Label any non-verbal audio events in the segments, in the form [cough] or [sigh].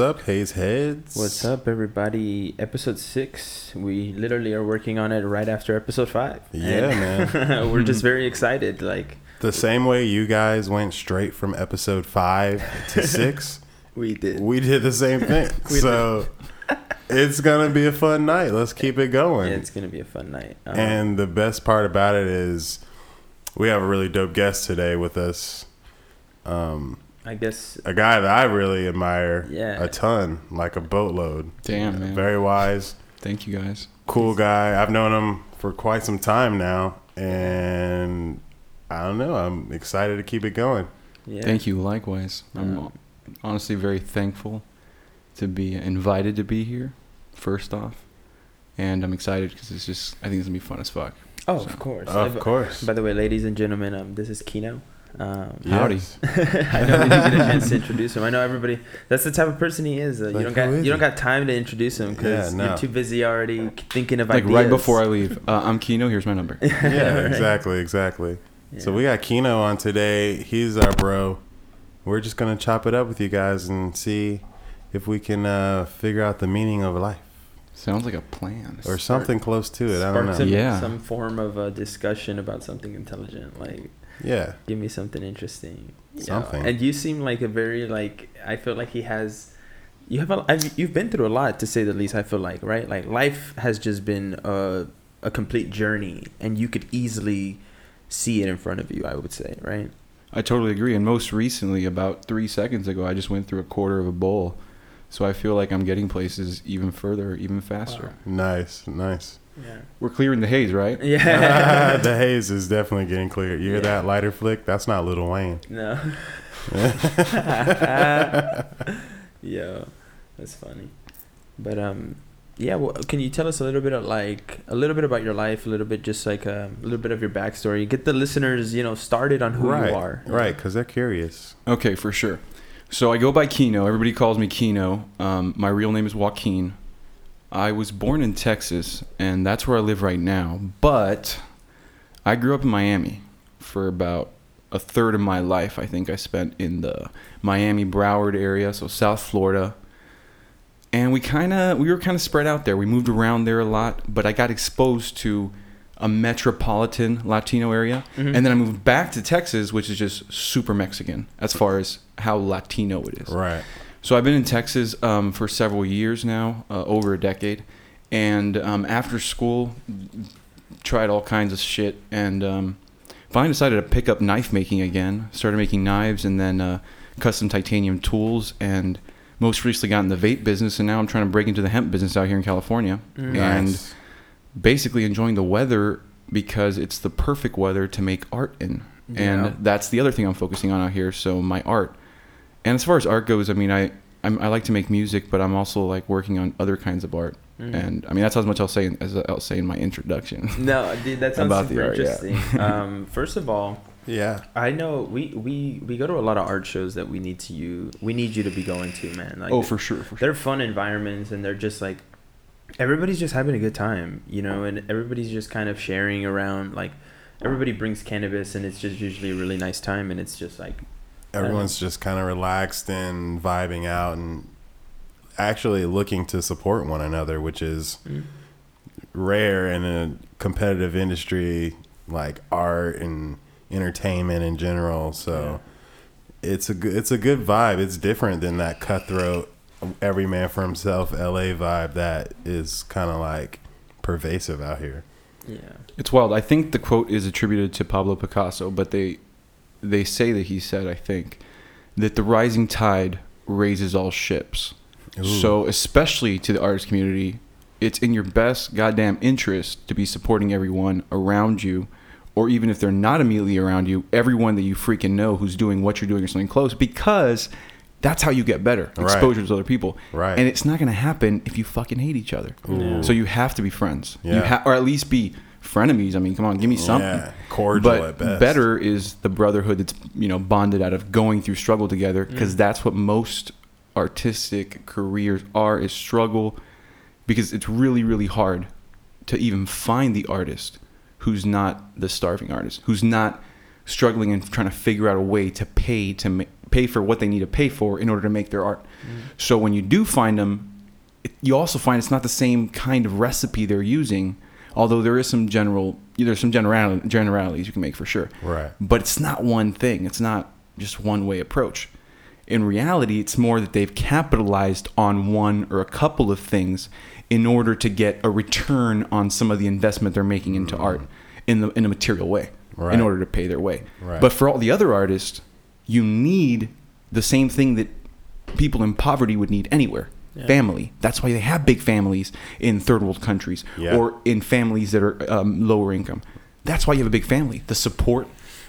What's up, Hayes Heads? What's up, everybody? Episode six. We literally are working on it right after episode five. Yeah, man. [laughs] we're just very excited. Like the same way you guys went straight from episode five to [laughs] six. we did. We did the same thing. [laughs] so it's gonna be a fun night. Let's keep it going. Yeah, it's gonna be a fun night. Um, and the best part about it is we have a really dope guest today with us. Um, I guess a guy that I really admire yeah. a ton, like a boatload. Damn, man. Very wise. Thank you guys. Cool guy. I've known him for quite some time now and I don't know, I'm excited to keep it going. Yeah. Thank you likewise. I'm honestly very thankful to be invited to be here first off. And I'm excited because it's just I think it's going to be fun as fuck. Oh, so. of course. Of course. By the way, ladies and gentlemen, um, this is Kino. Um, Howdy. [laughs] I know we didn't get a chance to introduce him. I know everybody. That's the type of person he is. Uh, like, you don't got you don't got time to introduce him because yeah, no. you're too busy already thinking of like ideas. right before I [laughs] leave. Uh, I'm Kino. Here's my number. [laughs] yeah, right. exactly, exactly. Yeah. So we got Kino on today. He's our bro. We're just gonna chop it up with you guys and see if we can uh, figure out the meaning of life. Sounds like a plan. Or something close to it. I don't know. Some, yeah. Some form of a discussion about something intelligent. Like yeah. Give me something interesting. Something. Know? And you seem like a very like I feel like he has you have a I've, you've been through a lot to say the least I feel like, right? Like life has just been a a complete journey and you could easily see it in front of you, I would say, right? I totally agree. And most recently, about three seconds ago, I just went through a quarter of a bowl. So I feel like I'm getting places even further, even faster. Wow. Nice, nice. Yeah. We're clearing the haze, right? Yeah. [laughs] the [laughs] haze is definitely getting clear. You hear yeah. that lighter flick? That's not Lil Wayne. No. [laughs] yeah, that's funny. But um, yeah. Well, can you tell us a little bit of like a little bit about your life, a little bit just like a, um, a little bit of your backstory, get the listeners, you know, started on who right. you are. Right, because they're curious. Okay, for sure. So I go by Kino. Everybody calls me Kino. Um, my real name is Joaquin. I was born in Texas, and that's where I live right now. But I grew up in Miami for about a third of my life. I think I spent in the Miami Broward area, so South Florida. And we kind of we were kind of spread out there. We moved around there a lot, but I got exposed to a metropolitan Latino area, mm-hmm. and then I moved back to Texas, which is just super Mexican as far as how Latino it is. Right. So I've been in Texas um, for several years now, uh, over a decade, and um, after school, tried all kinds of shit, and um, finally decided to pick up knife making again. Started making knives, and then uh, custom titanium tools, and most recently got in the vape business, and now I'm trying to break into the hemp business out here in California, mm. and nice. basically enjoying the weather because it's the perfect weather to make art in. Yeah. And that's the other thing I'm focusing on out here. So my art and as far as art goes, I mean, I I'm, i like to make music, but I'm also like working on other kinds of art. Mm. And I mean, that's as much I'll say as I'll say in my introduction. [laughs] No, dude, that sounds about super art, interesting. Yeah. [laughs] um, first of all, yeah, I know we, we we go to a lot of art shows that we need to you we need you to be going to, man. Like, oh, for sure, for they're fun environments, and they're just like everybody's just having a good time, you know, and everybody's just kind of sharing around. Like everybody brings cannabis, and it's just usually a really nice time, and it's just like everyone's just kind of relaxed and vibing out and actually looking to support one another, which is mm. rare in a competitive industry like art and entertainment in general. So yeah. it's a good, it's a good vibe. It's different than that cutthroat every man for himself LA vibe that is kind of like pervasive out here. Yeah. It's wild. I think the quote is attributed to Pablo Picasso, but they they say that he said, I think, that the rising tide raises all ships. Ooh. So, especially to the artist community, it's in your best goddamn interest to be supporting everyone around you, or even if they're not immediately around you, everyone that you freaking know who's doing what you're doing or something close, because that's how you get better exposure right. to other people. Right. And it's not going to happen if you fucking hate each other. Ooh. So you have to be friends. Yeah. You ha- or at least be frenemies. I mean, come on, give me something. Yeah, cordial but at best. better is the brotherhood that's you know bonded out of going through struggle together because mm. that's what most artistic careers are is struggle because it's really really hard to even find the artist who's not the starving artist who's not struggling and trying to figure out a way to pay to ma- pay for what they need to pay for in order to make their art. So when you do find them, it, you also find it's not the same kind of recipe they're using. Although there is some general, there's some general generalities you can make for sure. Right. But it's not one thing. It's not just one way approach. In reality, it's more that they've capitalized on one or a couple of things in order to get a return on some of the investment they're making into mm-hmm. art in the in a material way Right. in order to pay their way. Right. But for all the other artists, you need the same thing that people in poverty would need anywhere. Yeah. Family. That's why they have big families in third world countries Yeah. or in families that are um, lower income. That's why you have a big family. The support,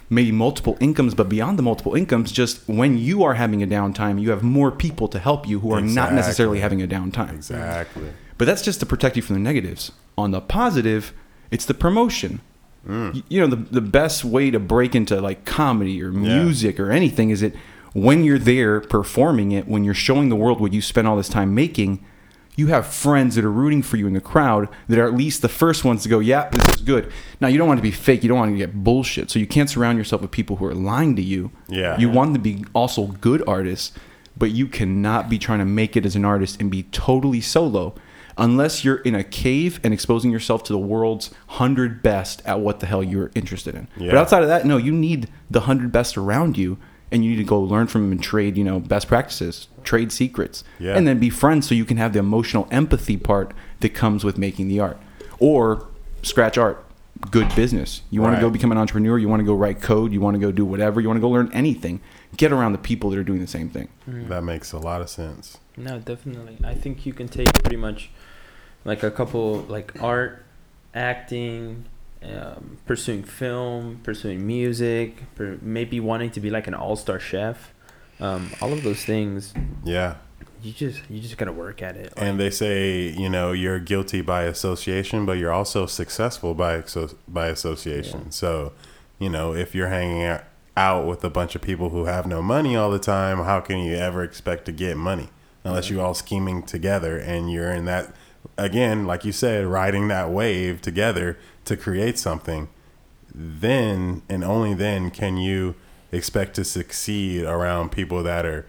maybe multiple incomes, but beyond the multiple incomes, just when you are having a downtime, you have more people to help you who are not necessarily having a downtime. Exactly. But that's just to protect you from the negatives. On the positive, it's the promotion. Mm. You know, the, the best way to break into like comedy or Yeah. music or anything is that when you're there performing it, when you're showing the world what you spent all this time making, you have friends that are rooting for you in the crowd that are at least the first ones to go, yeah, this is good. Now, you don't want to be fake. You don't want to get bullshit. So you can't surround yourself with people who are lying to you. Yeah. You want to be also good artists, but you cannot be trying to make it as an artist and be totally solo unless you're in a cave and exposing yourself to the world's 100 best at what the hell you're interested in. Yeah. But outside of that, no, you need the 100 best around you and you need to go learn from them and trade, you know, best practices, trade secrets, Yeah. and then be friends so you can have the emotional empathy part that comes with making the art. Or scratch art, good business. You want Right. to go become an entrepreneur, you want to go write code, you want to go do whatever, you want to go learn anything. Get around the people that are doing the same thing. Mm. That makes a lot of sense. No, definitely. I think you can take pretty much like a couple like art, acting, um, pursuing film, pursuing music, per, maybe wanting to be like an all-star chef. Um, all of those things, Yeah. you just you just gotta work at it. And they say, you know, you're guilty by association, but you're also successful by exo- by association. So, you know, if you're hanging out- out with a bunch of people who have no money all the time, how can you ever expect to get money unless you all scheming together and you're in that again, like you said, riding that wave together to create something? Then and only then can you expect to succeed around people that are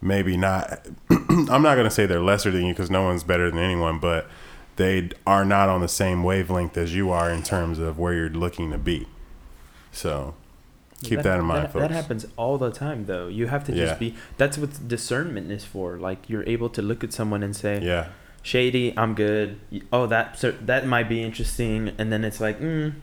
maybe not [clears throat] I'm not going to say they're lesser than you because no one's better than anyone, but they are not on the same wavelength as you are in terms of where you're looking to be. So keep that, in mind, that, folks. that happens all the time, though. You have to Yeah. just be. That's what discernment is for. Like you're able to look at someone and say, Yeah, "Shady, I'm good." Oh, that so that might be interesting, and then it's like, mm,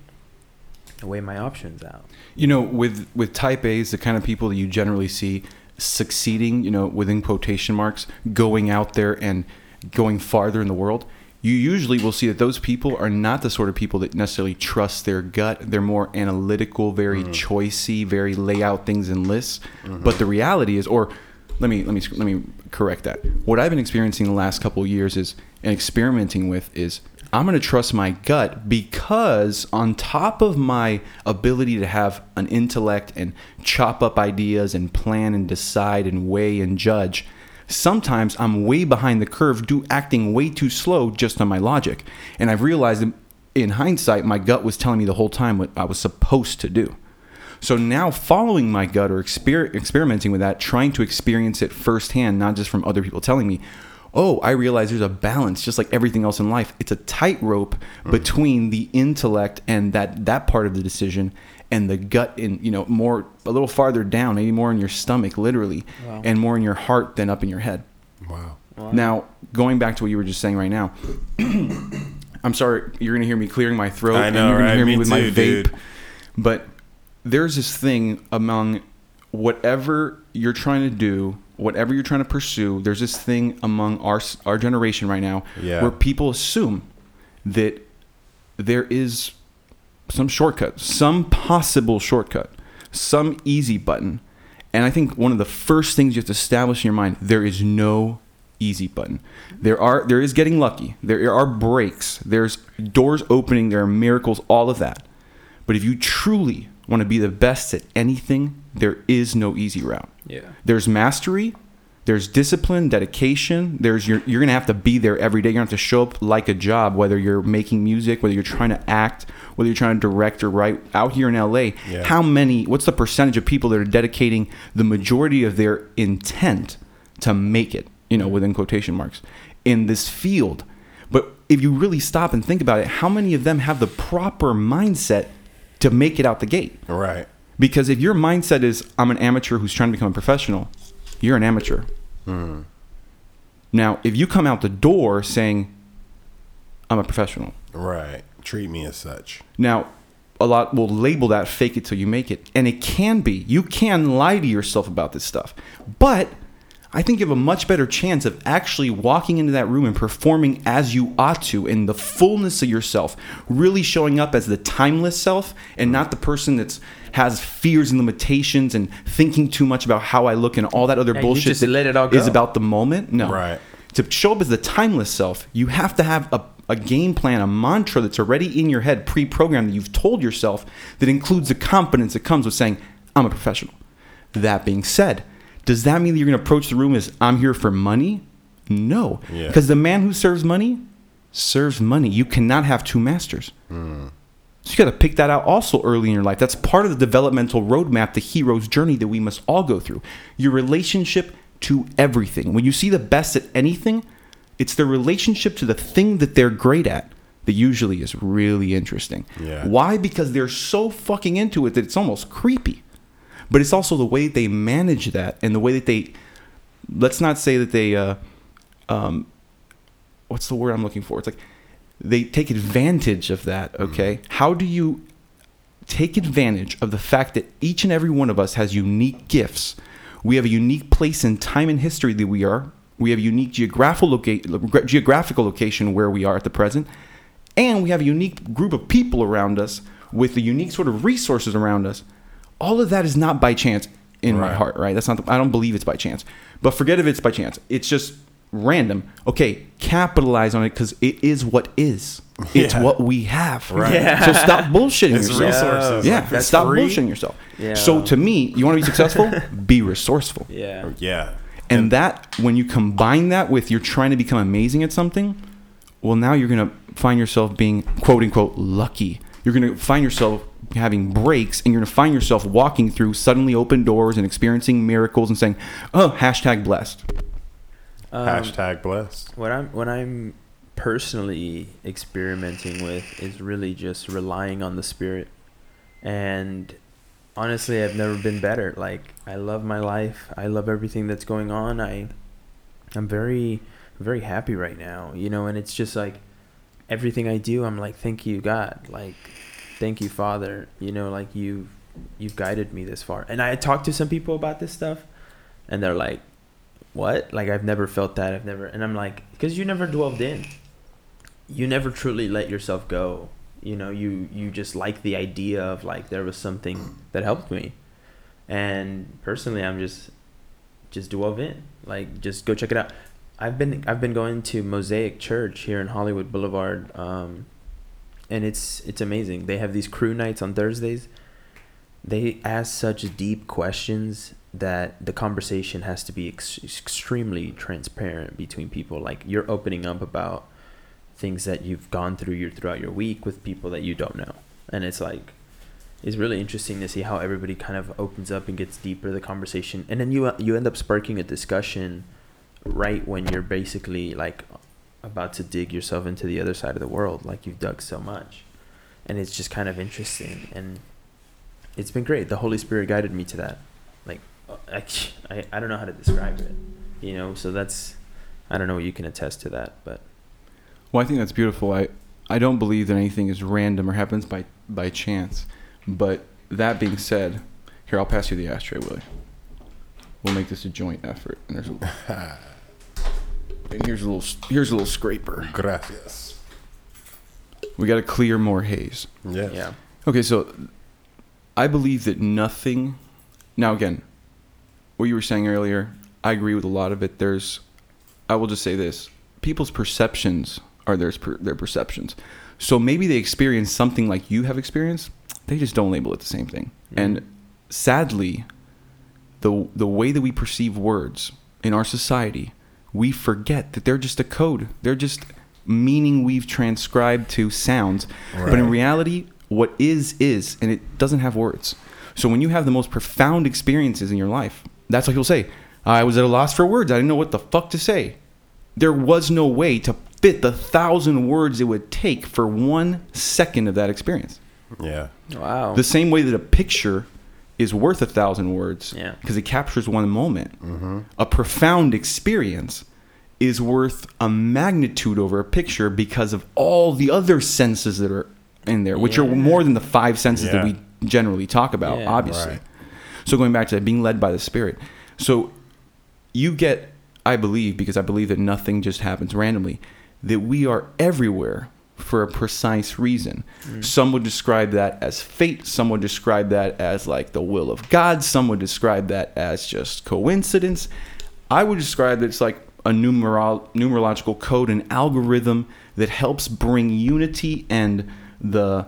weigh my options out. You know, with with type A's, the kind of people that you generally see succeeding, you know, within quotation marks, going out there and going farther in the world, you usually will see that those people are not the sort of people that necessarily trust their gut. They're more analytical, very choicey, very lay out things in lists. But the reality is, or let me let me let me correct that. What I've been experiencing the last couple years is and experimenting with is I'm going to trust my gut because on top of my ability to have an intellect and chop up ideas and plan and decide and weigh and judge, sometimes I'm way behind the curve, do acting way too slow just on my logic. And I've realized in hindsight, my gut was telling me the whole time what I was supposed to do. So now, following my gut or exper- experimenting with that, trying to experience it firsthand, not just from other people telling me, oh, I realize there's a balance, just like everything else in life. It's a tightrope mm. between the intellect and that that part of the decision, and the gut, in you know, more a little farther down, maybe more in your stomach, literally, Wow. and more in your heart than up in your head. wow. Wow. Now, going back to what you were just saying right now, [clears throat] I'm sorry, you're gonna hear me clearing my throat, I know, and you're gonna right? hear me, Me with my too, vape. dude. But there's this thing among whatever you're trying to do, whatever you're trying to pursue. There's this thing among our our generation right now Yeah. where people assume that there is some shortcut, some possible shortcut, some easy button. And I think one of the first things you have to establish in your mind, there is no easy button. There are there is getting lucky. There are breaks. There's doors opening, there are miracles, all of that. But if you truly want to be the best at anything, there is no easy route. Yeah. There's mastery, There's discipline, dedication. There's you're, you're gonna have to be there every day. You're gonna have to show up like a job, whether you're making music, whether you're trying to act, whether you're trying to direct or write. Out here in LA, Yeah. how many? What's the percentage of people that are dedicating the majority of their intent to make it? You know, within quotation marks, in this field. But if you really stop and think about it, how many of them have the proper mindset to make it out the gate? Right. Because if your mindset is I'm an amateur who's trying to become a professional, you're an amateur. Hmm. Now, if you come out the door saying I'm a professional, Right. Treat me as such. now a lot will label that fake it till you make it, and it can be. You can lie to yourself about this stuff, but I think you have a much better chance of actually walking into that room and performing as you ought to in the fullness of yourself, really showing up as the timeless self and not the person that's has fears and limitations and thinking too much about how I look and all that other Yeah, bullshit just that let it all go. is about the moment. No. Right. To show up as the timeless self, you have to have a, a game plan, a mantra that's already in your head, pre programmed that you've told yourself that includes the confidence that comes with saying, I'm a professional. That being said, does that mean that you're going to approach the room as, I'm here for money? No. Yeah. Because the man who serves money serves money. You cannot have two masters. Hmm. So you got to pick that out also early in your life. That's part of the developmental roadmap, the hero's journey that we must all go through. Your relationship to everything. When you see the best at anything, it's their relationship to the thing that they're great at that usually is really interesting. Yeah. Why? Because they're so fucking into it that it's almost creepy. But it's also the way they manage that and the way that they, let's not say that they, uh, um, what's the word I'm looking for? It's like they take advantage of that. Okay, how do you take advantage of the fact that each and every one of us has unique gifts? We have a unique place in time and history that we are. We have a unique geographical loca- geographical location where we are at the present, and we have a unique group of people around us with the unique sort of resources around us. All of that is not by chance in my heart, right? That's not. The, I don't believe it's by chance. But forget if it's by chance. It's just random. Okay, capitalize on it because it is what is. [laughs] It's what we have. Right. Yeah. So stop [laughs] bullshitting It's yourself. resources. Yeah, Like, it's stop free. bullshitting yourself. Yeah. So to me, you want to be successful? [laughs] be resourceful. Yeah. Yeah. And that, when you combine that with you're trying to become amazing at something, well, now you're going to find yourself being quote unquote lucky. You're going to find yourself having breaks and you're going to find yourself walking through suddenly open doors and experiencing miracles and saying, oh, hashtag blessed. Um, Hashtag blessed. What I'm what I'm personally experimenting with is really just relying on the spirit. And honestly, I've never been better. Like I love my life. I love everything that's going on. I I'm very very happy right now, you know, and it's just like everything I do, I'm like thank you God. Like thank you Father, you know, like you've you've guided me this far. And I talked to some people about this stuff and they're like what? Like I've never felt that. I've never, and I'm like, because you never dwelled in. You never truly let yourself go. You know, you you just like the idea of like there was something that helped me, and personally, I'm just just dwell in. Like just go check it out. I've been I've been going to Mosaic Church here in Hollywood Boulevard, um, and it's it's amazing. They have these crew nights on Thursdays. They ask such deep questions that the conversation has to be ex- extremely transparent between people. Like you're opening up about things that you've gone through your throughout your week with people that you don't know, and it's like it's really interesting to see how everybody kind of opens up and gets deeper the conversation, and then you you end up sparking a discussion right when you're basically like about to dig yourself into the other side of the world, like you've dug so much, and it's just kind of interesting and. It's been great. The Holy Spirit guided me to that. Like, uh, I, [laughs] I, I don't know how to describe it, you know. So that's, I don't know. What you can attest to that, but Well, I think that's beautiful. I, I don't believe that anything is random or happens by, by chance. But that being said, here, I'll pass you the ashtray, Willie. We'll make this a joint effort. And, there's a, [laughs] and here's a little here's a little scraper. Gracias. We got to clear more haze. Yes. yeah, Okay, so I believe that nothing. Now, again, what you were saying earlier, I agree with a lot of it. There's, I will just say this: people's perceptions are their their perceptions. So maybe they experience something like you have experienced. They just don't label it the same thing. Mhm. And sadly, the the way that we perceive words in our society, we forget that they're just a code. They're just meaning we've transcribed to sounds. But in reality, what is is, and it doesn't have words. So when you have the most profound experiences in your life, that's like you'll say, I was at a loss for words. I didn't know what the fuck to say. There was no way to fit the thousand words it would take for one second of that experience. Yeah. Wow. The same way that a picture is worth a thousand words Yeah. because it captures one moment. A profound experience is worth a magnitude over a picture because of all the other senses that are in there, which are more than the five senses that we generally talk about, Yeah. obviously. Right. So going back to that, being led by the Spirit. So you get, I believe, because I believe that nothing just happens randomly, that we are everywhere for a precise reason. Mm. Some would describe that as fate. Some would describe that as like the will of God. Some would describe that as just coincidence. I would describe it as like a numerological code, an algorithm that helps bring unity and the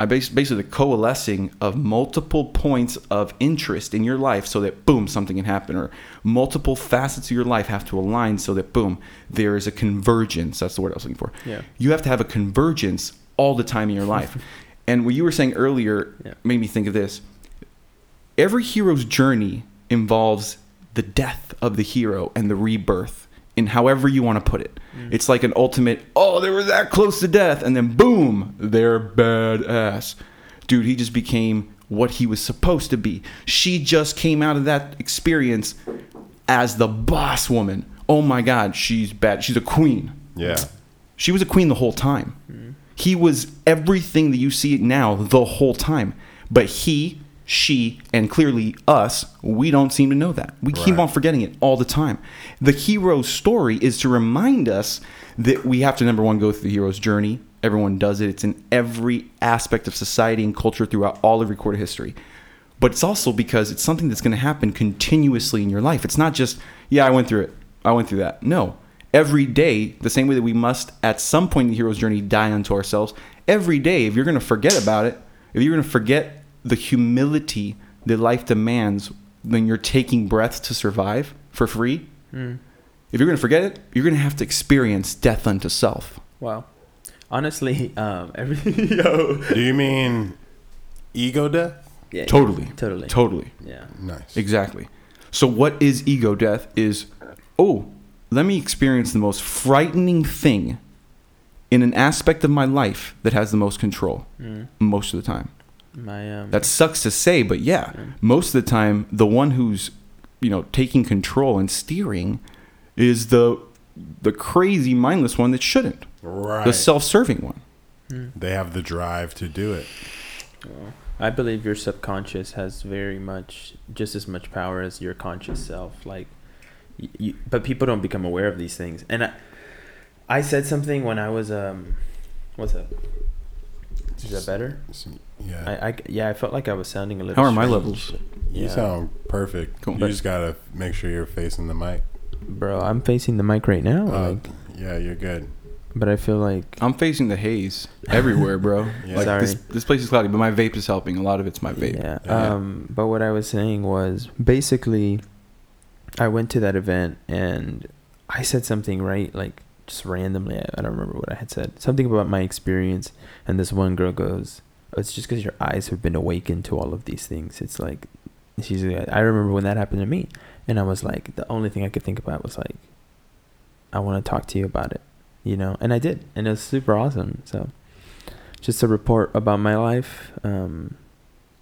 I bas- basically the coalescing of multiple points of interest in your life so that boom something can happen or multiple facets of your life have to align so that boom there is a convergence. That's the word I was looking for. Yeah. you have to have a convergence all the time in your life. [laughs] And what you were saying earlier Yeah. made me think of this. Every hero's journey involves the death of the hero and the rebirth in however you want to put it. Mm. It's like an ultimate, oh, they were that close to death, and then boom, they're badass. Dude, he just became what he was supposed to be. She just came out of that experience as the boss woman. Oh my God, she's bad. She's a queen. Yeah. She was a queen the whole time. Mm. He was everything that you see now the whole time. But he, she, and clearly us, we don't seem to know that. We keep on forgetting it all the time. The hero's story is to remind us that we have to, number one, go through the hero's journey. Everyone does it, it's in every aspect of society and culture throughout all of recorded history. But it's also because it's something that's going to happen continuously in your life. It's not just, yeah, I went through it. I went through that. No. Every day, the same way that we must, at some point in the hero's journey, die unto ourselves, every day, if you're going to forget about it, if you're going to forget the humility that life demands when you're taking breaths to survive for free, if you're going to forget it, you're going to have to experience death unto self. wow. Honestly, [laughs] um, everything. [laughs] Yo. Do you mean ego death? Yeah. Totally. Totally. Totally. Yeah. Nice. Exactly. So what is ego death is oh, let me experience the most frightening thing in an aspect of my life that has the most control Mm. most of the time. My um. That sucks to say, but yeah, Mm. most of the time the one who's, you know, taking control and steering is the the crazy mindless one that shouldn't. Right. The self-serving one. mm. they have the drive to do it. Well, I believe your subconscious has very much, just as much power as your conscious self. Like, you, but people don't become aware of these things. And I, I said something when I was um, what's up? Is that better? Yeah. I, I yeah, I felt like I was sounding a little. How are my strange. levels? you Yeah. sound perfect. Cool. You just gotta make sure you're facing the mic. bro. I'm facing the mic right now. Uh, like, yeah, you're good. but I feel like I'm facing the haze everywhere, bro. [laughs] Yeah. Like Sorry. this this place is cloudy, but my vape is helping. A lot of it's my vape. Yeah. Yeah. Um, but what I was saying was basically, I went to that event and I said something right, like just randomly. I, I don't remember what I had said. Something about my experience, and this one girl goes, "It's just because your eyes have been awakened to all of these things." It's like she's. I remember when that happened to me, and I was like, the only thing I could think about was like, I want to talk to you about it, you know, and I did, and it was super awesome. So, just a report about my life. Um,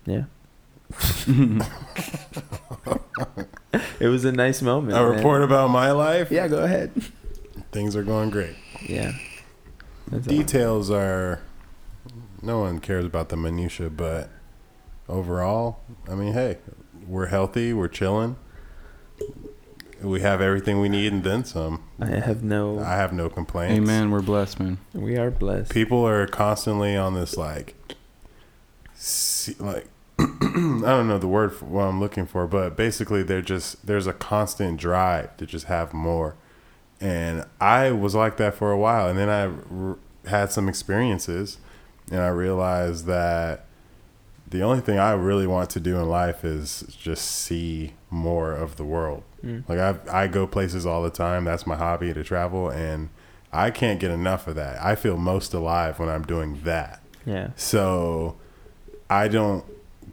yeah. [laughs] it was a nice moment. A man. report about my life. Yeah, go ahead. Things are going great. Yeah. That's all. Details are. No one cares about the minutia, but overall, I mean, hey, we're healthy. We're chilling. We have everything we need and then some. I have no. I have no complaints. Amen. We're blessed, man. we are blessed. People are constantly on this like, se- like [clears throat] I don't know the word for what I'm looking for, but basically they're just there's a constant drive to just have more, and I was like that for a while, and then I r- had some experiences, and I realized that the only thing I really want to do in life is just see more of the world. Mm. Like I I go places all the time. That's my hobby to travel, and I can't get enough of that. I feel most alive when I'm doing that. Yeah. So I don't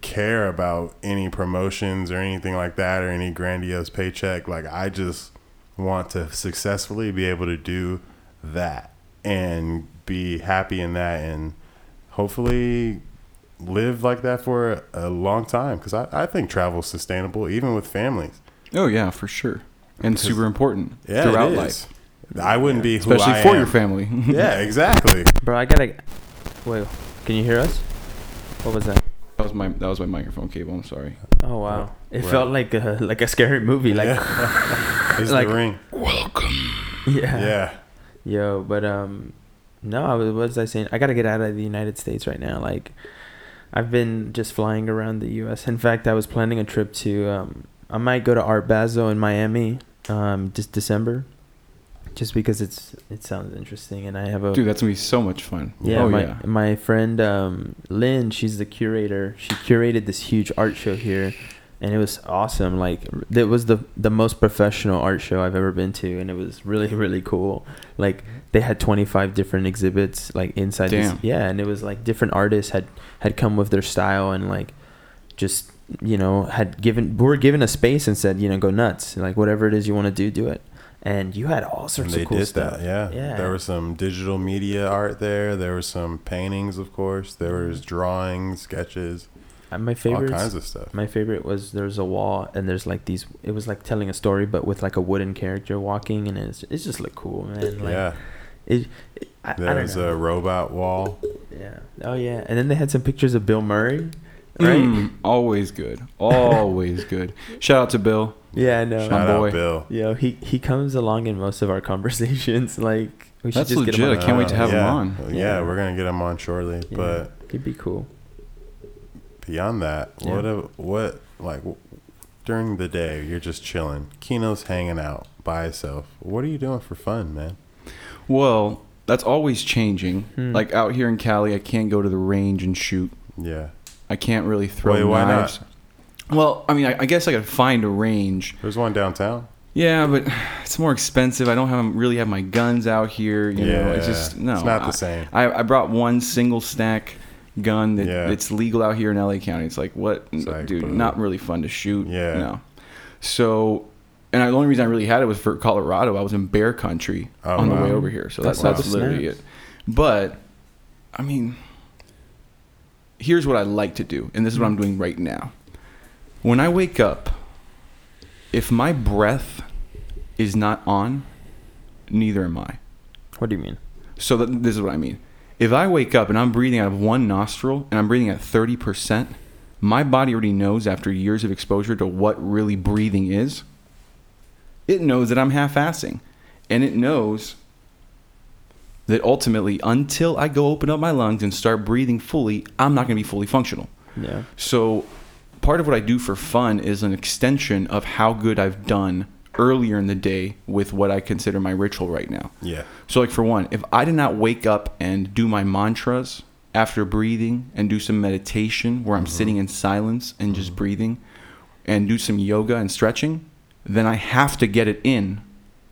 care about any promotions or anything like that or any grandiose paycheck. Like I just want to successfully be able to do that and be happy in that and hopefully live like that for a, a long time because I, I think travel is sustainable even with families. Oh yeah, for sure, and super important Yeah, throughout it life. I wouldn't be who especially I for am. your family. [laughs] [laughs] Yeah, exactly. Bro, I gotta. Wait, can you hear us? What was that? that was my that was my microphone cable. I'm sorry. Oh wow! It Right. felt like a like a scary movie. Like [laughs] It's Like- the ring. Welcome. Yeah. Yeah. Yo, but um, no, I was, what was I saying? I gotta get out of the United States right now. Like, I've been just flying around the U.S. In fact, I was planning a trip to um, I might go to Art Basel in Miami, um, just December, just because it's it sounds interesting, and I have a Dude, that's gonna be so much fun. yeah, oh my yeah. my friend um, Lynn, she's the curator. She curated this huge art show here, and it was awesome. Like it was the the most professional art show I've ever been to, and it was really [laughs] really cool. Like they had 25 different exhibits like inside Damn. this yeah, and it was like different artists had had come with their style and like just you know had given were given a space and said you know go nuts like whatever it is you want to do do it and you had all And sorts they of cool did stuff that, yeah. yeah There was some digital media art there. There was some paintings, of course. There was mm-hmm. drawings, sketches, Uh, my all favorite kinds of stuff. My favorite was there's a wall and there's like these. It was like telling a story, but with like a wooden character walking, and it's it just looked cool, man. Like, yeah, It, it, I, I there don't was know. a robot wall. yeah. Oh yeah. And then they had some pictures of Bill Murray. Right. Mm, always good. Always [laughs] good. Shout out to Bill. Yeah, I know. Shout boy. out, Bill. Yo, he he comes along in most of our [laughs] conversations. Like we should That's just get him legit. on. I can't wait to have him on. Yeah, Yeah. we're gonna get him on shortly. Yeah, But he'd be cool. Beyond that, Yeah. what a, what like during the day you're just chilling. Kino's hanging out by himself. What are you doing for fun, man? Well, that's always changing. Hmm. Like out here in Cali, I can't go to the range and shoot. Yeah, I can't really throw Wait, why knives. Well, I mean, I, I guess I could find a range. there's one downtown. Yeah, but [sighs] it's more expensive. I don't have really have my guns out here. You know, it's just no. it's not I, the same. I, I brought one single stack gun that Yeah. it's legal out here in LA County. It's like what, It's like, dude? boo. Not really fun to shoot. Yeah. No. So, and I, the only reason I really had it was for Colorado. I was in bear country Oh, on the wow. way over here, so that's That's that's literally snaps. it. But, I mean, here's what I like to do, and this is what I'm doing right now. When I wake up, if my breath is not on, neither am I. What do you mean? So that, this is what I mean. If I wake up and I'm breathing out of one nostril and I'm breathing at 30%, my body already knows after years of exposure to what really breathing is. It knows that I'm half assing. And it knows that ultimately, until I go open up my lungs and start breathing fully, I'm not going to be fully functional. Yeah. So, part of what I do for fun is an extension of how good I've done earlier in the day with what I consider my ritual right now. Yeah, So, like for one, if I did not wake up and do my mantras after breathing and do some meditation where I'm mm-hmm. sitting in silence and just mm-hmm. breathing and do some yoga and stretching, then I have to get it in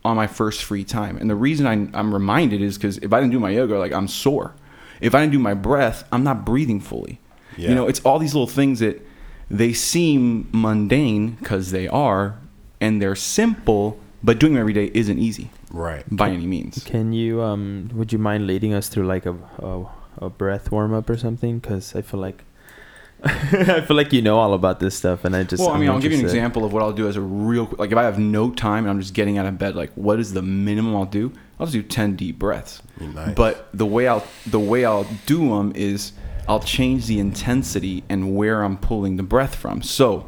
on my first free time. And the reason I, I'm reminded is because if I didn't do my yoga, like I'm sore. If I didn't do my breath, I'm not breathing fully. Yeah. You know, it's all these little things that they seem mundane because they are, and they're simple, but doing them every day isn't easy right. by any means. Can you um? Would you mind leading us through like a a, a breath warm up or something? Because I feel like [laughs] I feel like you know all about this stuff, and I just well, I I'm mean, I'll give you an example of what I'll do as a real quick. Like, if I have no time and I'm just getting out of bed, like, what is the minimum I'll do? I'll just do ten deep breaths. Nice. But the way I'll the way I'll do them is I'll change the intensity and where I'm pulling the breath from. So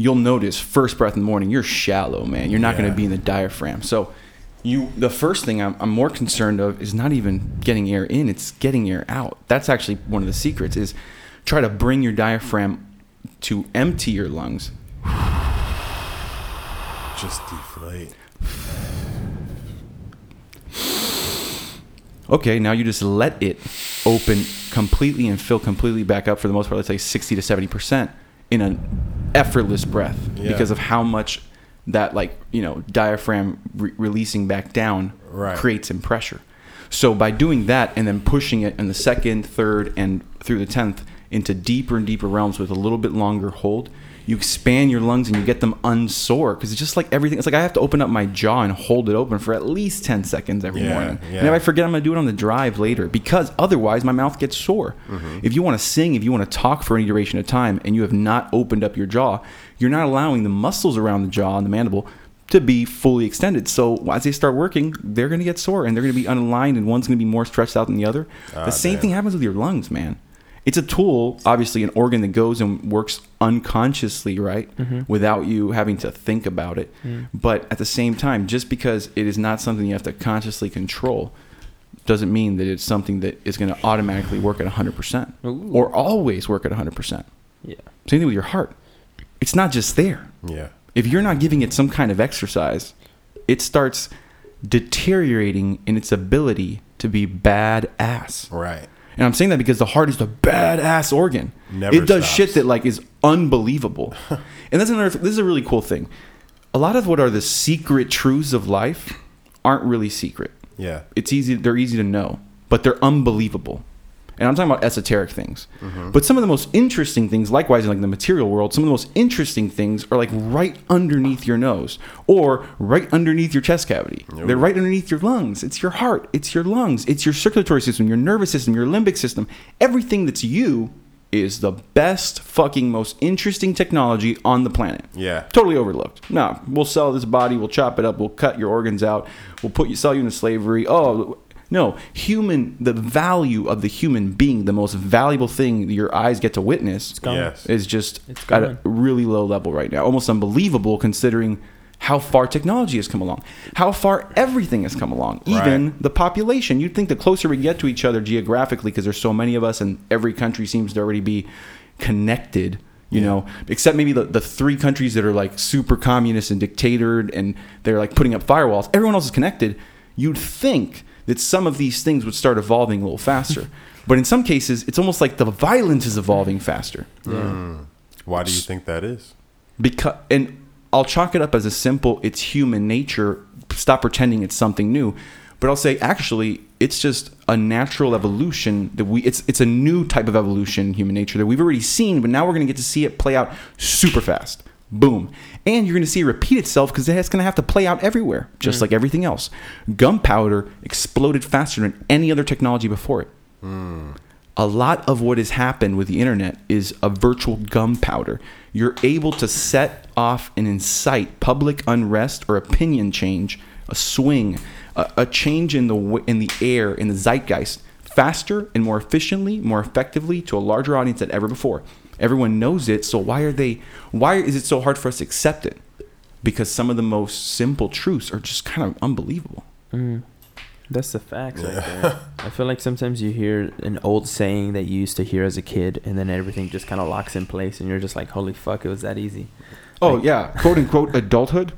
you'll notice first breath in the morning, you're shallow, man. You're not going to be in the diaphragm. So you the first thing I'm, I'm more concerned of is not even getting air in; it's getting air out. That's actually one of the secrets. Is try to bring your diaphragm to empty your lungs just deflate. Okay, now you just let it open completely and fill completely back up for the most part. Let's say sixty to seventy percent in an effortless breath Yeah. because of how much that like you know diaphragm re- releasing back down Right. creates in pressure. So by doing that and then pushing it in the second, third, and through the tenth into deeper and deeper realms with a little bit longer hold, you expand your lungs and you get them unsore because it's just like everything. It's like I have to open up my jaw and hold it open for at least ten seconds every Yeah, morning. yeah. And if I forget, I'm gonna do it on the drive later because otherwise my mouth gets sore. Mm-hmm. If you want to sing, if you want to talk for any duration of time, and you have not opened up your jaw, you're not allowing the muscles around the jaw and the mandible to be fully extended. So as they start working, they're going to get sore and they're going to be unaligned, and one's going to be more stretched out than the other. Ah, the same damn. thing happens with your lungs, man. It's a tool, obviously, an organ that goes and works unconsciously, right, mm-hmm. without you having to think about it. Mm. But at the same time, just because it is not something you have to consciously control, doesn't mean that it's something that is going to automatically work at 100% Ooh. or always work at 100%. Yeah. Same thing with your heart. It's not just there. Yeah. If you're not giving it some kind of exercise, it starts deteriorating in its ability to be badass. Right. And I'm saying that because the heart is the badass organ. Never it does stops. shit that like is unbelievable. [laughs] and that's another. This is a really cool thing. A lot of what are the secret truths of life aren't really secret. Yeah. It's easy. They're easy to know, but they're unbelievable. And I'm talking about esoteric things. Mm-hmm. But some of the most interesting things, likewise in like the material world, some of the most interesting things are like right underneath your nose or right underneath your chest cavity. They're right underneath your lungs. It's your heart. It's your lungs. It's your circulatory system, your nervous system, your limbic system. Everything that's you is the best fucking most interesting technology on the planet Yeah. totally overlooked. No, we'll sell this body, we'll chop it up, we'll cut your organs out, we'll put you sell you into slavery. Oh no, human the value of the human being, the most valuable thing your eyes get to witness gone. Yes. is just It's at a really low level right now. Almost unbelievable considering how far technology has come along, how far everything has come along, even Right. the population. You'd think the closer we get to each other geographically, because there's so many of us and every country seems to already be connected, you know, except maybe the, the three countries that are like super communist and dictatored and they're like putting up firewalls. Everyone else is connected. You'd think that some of these things would start evolving a little faster. [laughs] but in some cases, it's almost like the violence is evolving faster Mm. Why do you think that is? because and I'll chalk it up as a simple it's human nature stop pretending it's something new but I'll say actually it's just a natural evolution that we it's it's a new type of evolution in human nature that we've already seen but now we're going to get to see it play out super fast boom and you're going to see it repeat itself because it's going to have to play out everywhere just mm. like everything else gunpowder exploded faster than any other technology before it hmm. a lot of what has happened with the internet is a virtual gunpowder. You're able to set off and incite public unrest or opinion change, a swing, a, a change in the w- in the air in the zeitgeist faster and more efficiently, more effectively to a larger audience than ever before. Everyone knows it, so why are they why is it so hard for us to accept it? Because some of the most simple truths are just kind of unbelievable. Mm. That's the facts right there. [laughs] I feel like sometimes you hear an old saying that you used to hear as a kid, and then everything just kind of locks in place, and you're just like, "Holy fuck, it was that easy." Oh Like- yeah, quote unquote adulthood.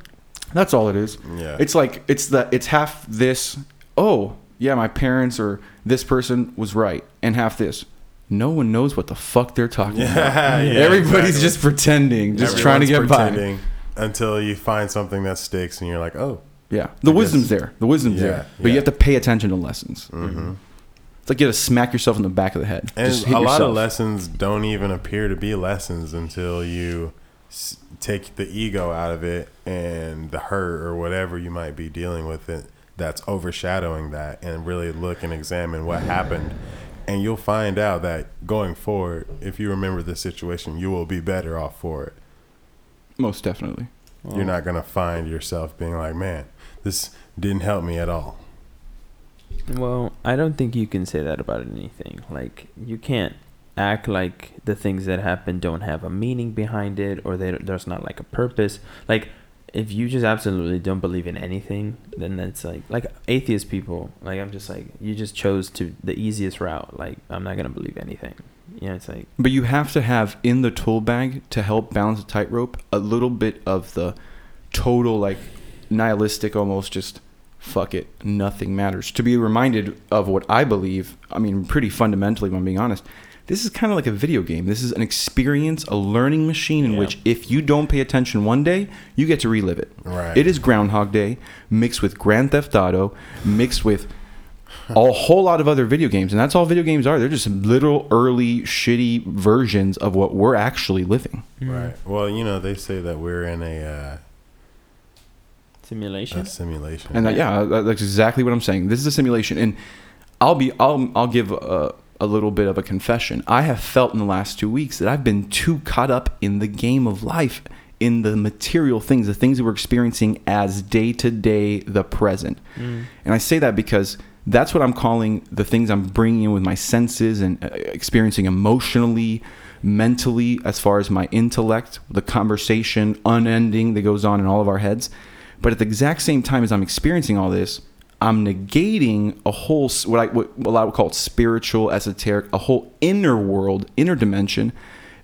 That's all it is. Yeah. It's like it's the it's half this. Oh yeah, my parents or this person was right, and half this. No one knows what the fuck they're talking Yeah, about. [laughs] yeah, Everybody's exactly. just pretending, just trying to get Everyone's by. pretending Until you find something that sticks and you're like, oh. Yeah, the I wisdom's guess- there. The wisdom's Yeah, there, but you have to pay attention to lessons. hmm It's like you have to smack yourself in the back of the head. And Just a hit lot of lessons don't even appear to be lessons until you s- take the ego out of it and the hurt or whatever you might be dealing with it that's overshadowing that and really look and examine what happened. And you'll find out that going forward, if you remember the situation, you will be better off for it. Most definitely. You're not going to find yourself being like, man, this didn't help me at all. Well, I don't think you can say that about anything. Like, you can't act like the things that happen don't have a meaning behind it or they, there's not like a purpose. Like, if you just absolutely don't believe in anything, then that's like like atheist people. Like, I'm just like you just chose to the easiest route. Like, I'm not gonna believe anything. You know, it's like But you have to have in the tool bag to help balance a tightrope a little bit of the total like nihilistic, almost just fuck it, nothing matters. To be reminded of what I believe, I mean, pretty fundamentally, I'm being honest, this is kind of like a video game. This is an experience, a learning machine in Yeah. which if you don't pay attention one day, you get to relive it. Right. It is Groundhog Day mixed with Grand Theft Auto, mixed with a whole lot of other video games. And that's all video games are. They're just little early, shitty versions of what we're actually living. Right. Well, you know, they say that we're in a, uh, Simulation. a simulation. And that, yeah, that's exactly what I'm saying. This is a simulation, and I'll be I'll I'll give a, a little bit of a confession. I have felt in the last two weeks that I've been too caught up in the game of life, in the material things, the things that we're experiencing as day to day, the present. Mm. And I say that because that's what I'm calling the things I'm bringing in with my senses and uh, experiencing emotionally, mentally, as far as my intellect, the conversation unending that goes on in all of our heads. But at the exact same time as I'm experiencing all this, I'm negating a whole, what I, what, what I would call spiritual, esoteric, a whole inner world, inner dimension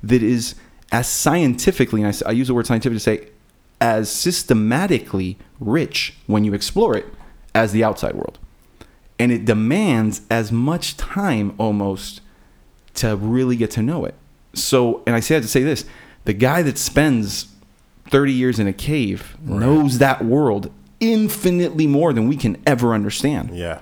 that is as scientifically, and I I use the word scientific to say, as systematically rich when you explore it as the outside world. And it demands as much time almost to really get to know it. So, and I say that to say this the guy that spends 30 years in a cave Right. knows that world infinitely more than we can ever understand, yeah.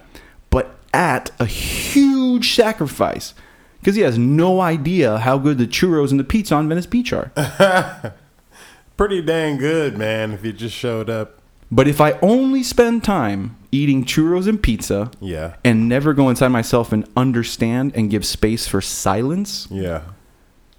but at a huge sacrifice because he has no idea how good the churros and the pizza on Venice Beach are. [laughs] Pretty dang good, man, if you just showed up. But if I only spend time eating churros and pizza Yeah. and never go inside myself and understand and give space for silence, Yeah.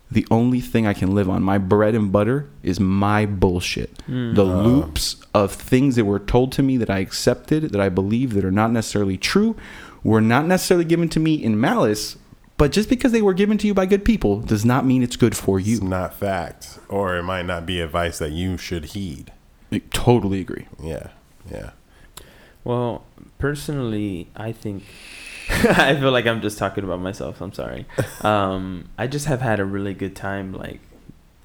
The only thing I can live on, my bread and butter, is my bullshit. Hmm. The Oh. loops of things that were told to me that I accepted, that I believe that are not necessarily true, were not necessarily given to me in malice, but just because they were given to you by good people does not mean it's good for you. It's you. not fact. Or it might not be advice that you should heed. I totally agree. Yeah. Yeah. Well, personally, I think [laughs] I feel like I'm just talking about myself. I'm sorry. [laughs] Um, I just have had a really good time. Like,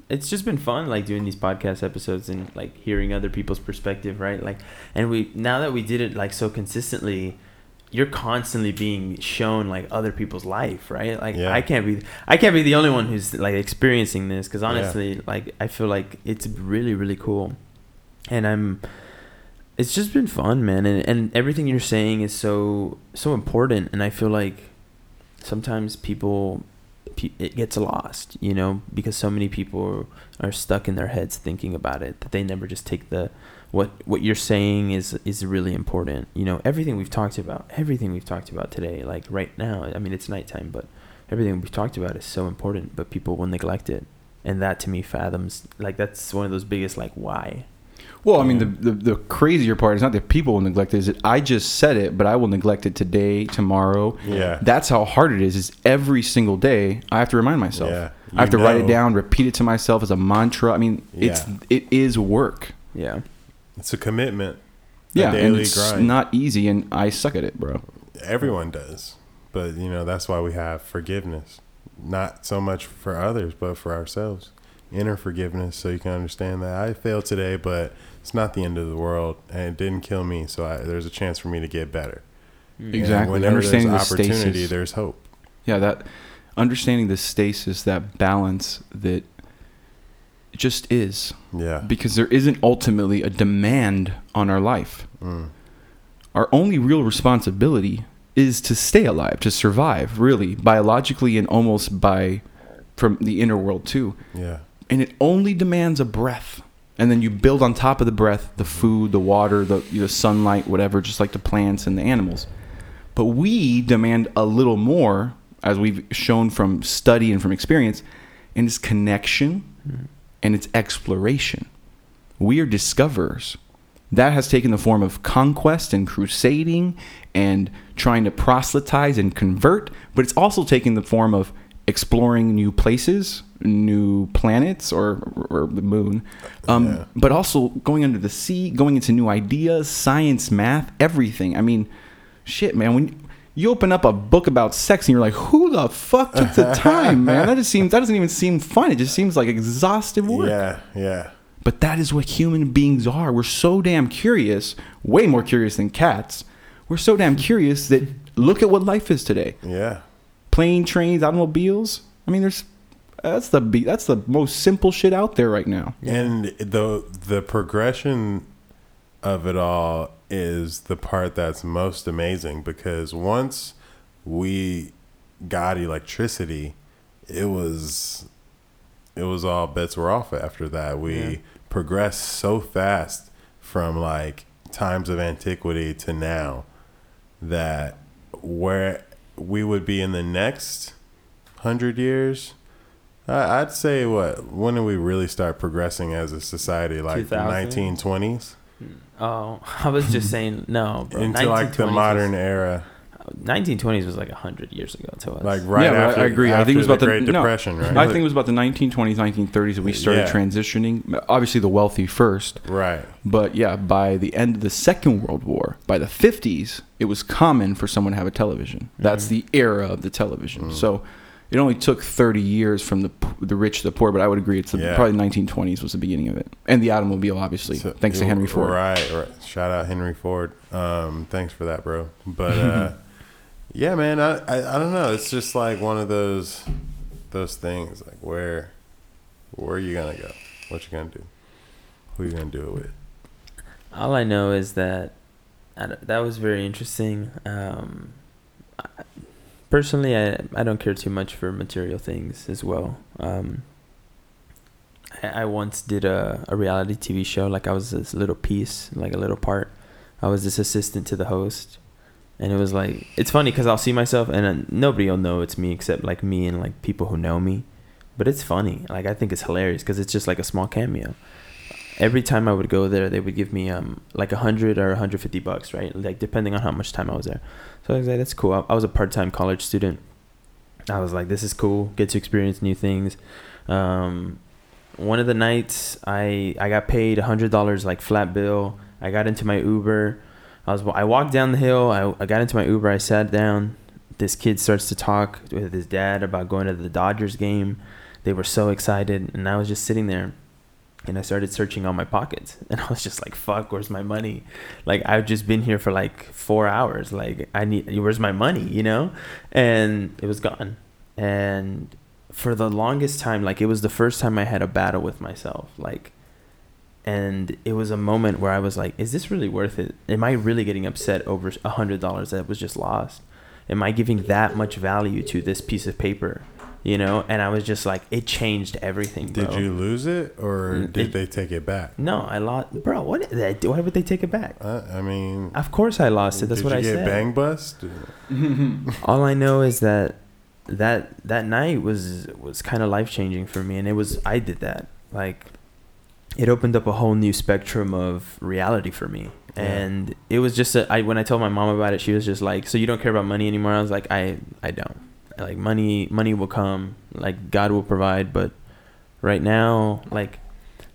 it's just been fun, like doing these podcast episodes and like hearing other people's perspective, right? Like, and we now that we did it like so consistently, you're constantly being shown like other people's life, right? Like, Yeah. I can't be, I can't be the only one who's like experiencing this because Yeah. honestly, like, I feel like it's really, really cool, and I'm it's just been fun man and, and everything you're saying is so so important and i feel like sometimes people it gets lost you know because so many people are stuck in their heads thinking about it that they never just take the what what you're saying is is really important. You know everything we've talked about everything we've talked about today like right now i mean it's nighttime but everything we've talked about is so important but people will neglect it and that to me fathoms like that's one of those biggest like why Well, I mean, the, the, the crazier part is not that people will neglect it, is that I just said it, but I will neglect it today, tomorrow. Yeah. That's how hard it is. Is every single day I have to remind myself. Yeah. I have to You write it down, repeat it to myself as a mantra. I mean, it's Yeah. it is work. yeah It's a commitment. A Yeah, and it's grind. not easy, and I suck at it, bro. Everyone does. But, you know, that's why we have forgiveness. Not so much for others, but for ourselves. Inner forgiveness so you can understand that I failed today, but it's not the end of the world and it didn't kill me. So I, there's a chance for me to get better. And Exactly. whenever Understanding the opportunity, stasis. there's hope. Yeah, that understanding the stasis, that balance that just is, Yeah. because there isn't ultimately a demand on our life. Mm. our only real responsibility is to stay alive, to survive, really, biologically and almost by from the inner world too. Yeah. And it only demands a breath. And then you build on top of the breath the food, the water, the, the sunlight, whatever, just like the plants and the animals. But we demand a little more, as we've shown from study and from experience, and it's connection mm-hmm. and it's exploration. We are discoverers. That has taken the form of conquest and crusading and trying to proselytize and convert, but it's also taken the form of exploring new places, new planets, or, or the moon, um, Yeah. but also going under the sea, going into new ideas, science, math, everything. I mean, shit, man. When you open up a book about sex and you're like, who the fuck took the [laughs] time, man? That just seems that doesn't even seem fun. It just seems like exhaustive work. Yeah. Yeah. But that is what human beings are. We're so damn curious, way more curious than cats. We're so damn curious that look at what life is today. Yeah. Plane, trains, automobiles. I mean, there's that's the be- that's the most simple shit out there right now. And the the progression of it all is the part that's most amazing because once we got electricity, it was it was all bets were off after that. We Yeah. progressed so fast from like times of antiquity to now that where we would be in the next hundred years. I- I'd say what? When do we really start progressing as a society? Like the 2000? 1920s Oh, [laughs] I was just saying no, bro. into like the 1920s modern was- era, 1920s was like hundred years ago to us. like right Yeah, I- after. I agree. I think it was about the- Great no, Depression, right? I think it was about the 1920s, 1930s that we started Yeah. transitioning. Obviously, the wealthy first, right. but yeah, by the end of the Second World War, by the 50s, it was common for someone to have a television. That's the era of the television. Mm. So it only took 30 years from the the rich to the poor, but I would agree it's the, Yeah. probably 1920s was the beginning of it, and the automobile, obviously, So- thanks to Henry Ford. Right, right. Shout out Henry Ford. Um, thanks for that, bro. But uh, [laughs] yeah, man, I, I I don't know. It's just like one of those those things. Like where where are you gonna go? What you gonna do? Who you gonna do it with? All I know is that I that was very interesting. Um, I, personally, I I don't care too much for material things as well. Um, I, I once did a, a reality TV show. Like I was this little piece, like a little part. I was this assistant to the host, and it was like it's funny because I'll see myself and uh, nobody will know it's me except like me and like people who know me. But it's funny. Like I think it's hilarious because it's just like a small cameo every time I would go there, they would give me um like a hundred or hundred fifty bucks, right? Like depending on how much time I was there. So I was like, that's cool. I, I was a part time college student. I was like, this is cool. Get to experience new things. Um, one of the nights, I I got paid a hundred dollars like flat bill. I got into my Uber. I was I walked down the hill. I, I got into my Uber. I sat down. This kid starts to talk with his dad about going to the Dodgers game. They were so excited, and I was just sitting there and I started searching on my pockets [laughs] and I was just like fuck where's my money? Like I've just been here for like 4 hours. Like I need where's my money you know? And it was gone. And for the longest time like it was the first time I had a battle with myself like and it was a moment where I was like is this really worth it? Am I really getting upset over a hundred dollars that was just lost? Am I giving that much value to this piece of paper you know and I was just like it changed everything bro. Did you lose it or Mm, did it- they take it back? No, I lost, bro. What? Did why would they take it back? Uh, I mean, Of course, I lost it. That's did what you I get said. bang bust? [laughs] All I know is that that that night was was kind of life changing for me, and it was I did that. Like, it opened up a whole new spectrum of reality for me, Yeah. and it was just a, I when I told my mom about it, she was just like, "So you don't care about money anymore?" I was like, "I I don't. Like money money will come. Like God will provide, but right now, like."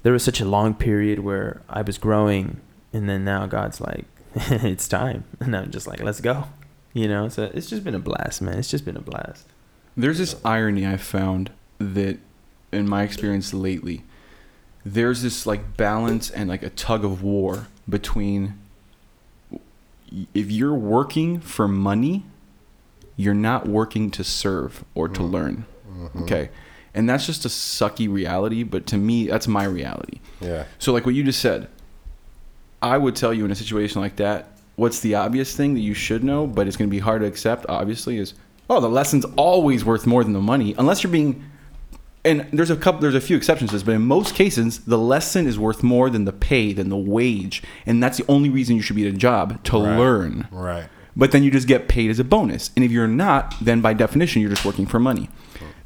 There was such a long period where I was growing, and then now God's like, [laughs] "It's time," [laughs] and I'm just like, "Let's go," you know. So it's just been a blast, man. It's just been a blast. There's this irony I found that, in my experience lately, there's this like balance and like a tug of war between if you're working for money, you're not working to serve or to Mhm. learn. Mhm. Okay. And that's just a sucky reality, but to me, that's my reality. Yeah. So, like what you just said, I would tell you in a situation like that, what's the obvious thing that you should know, but it's going to be hard to accept, obviously, is oh, the lesson's always worth more than the money, unless you're being. And there's a couple, there's a few exceptions to this, but in most cases, the lesson is worth more than the pay, than the wage, and that's the only reason you should be at a job to Right. learn. Right. But then you just get paid as a bonus, and if you're not, then by definition, you're just working for money.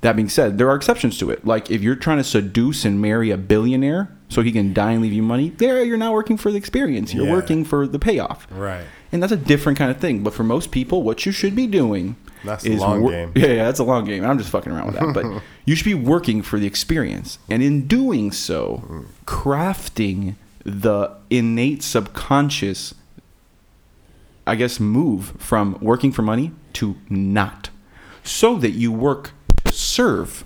That being said, there are exceptions to it. Like if you're trying to seduce and marry a billionaire so he can die and leave you money, there you're not working for the experience. You're Yeah. working for the payoff. Right. And that's a different kind of thing. But for most people, what you should be doing That's a is long wor- game. [laughs] Yeah, yeah, that's a long game. I'm just fucking around with that. But [laughs] you should be working for the experience. And in doing so, mm. crafting the innate subconscious I guess, move from working for money to not, so that you work to serve.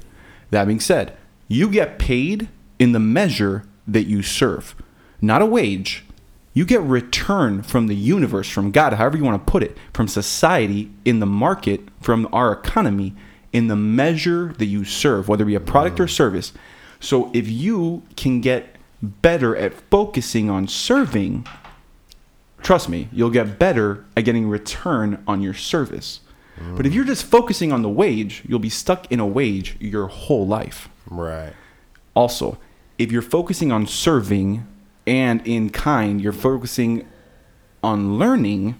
That being said, you get paid in the measure that you serve, not a wage. You get return from the universe, from God, however you want to put it, from society, in the market, from our economy, in the measure that you serve, whether it be a product or mm. service. So if you can get better at focusing on serving, trust me, you'll get better at getting return on your service. But if you're just focusing on the wage, you'll be stuck in a wage your whole life. Right. Also, if you're focusing on serving and in kind, you're focusing on learning,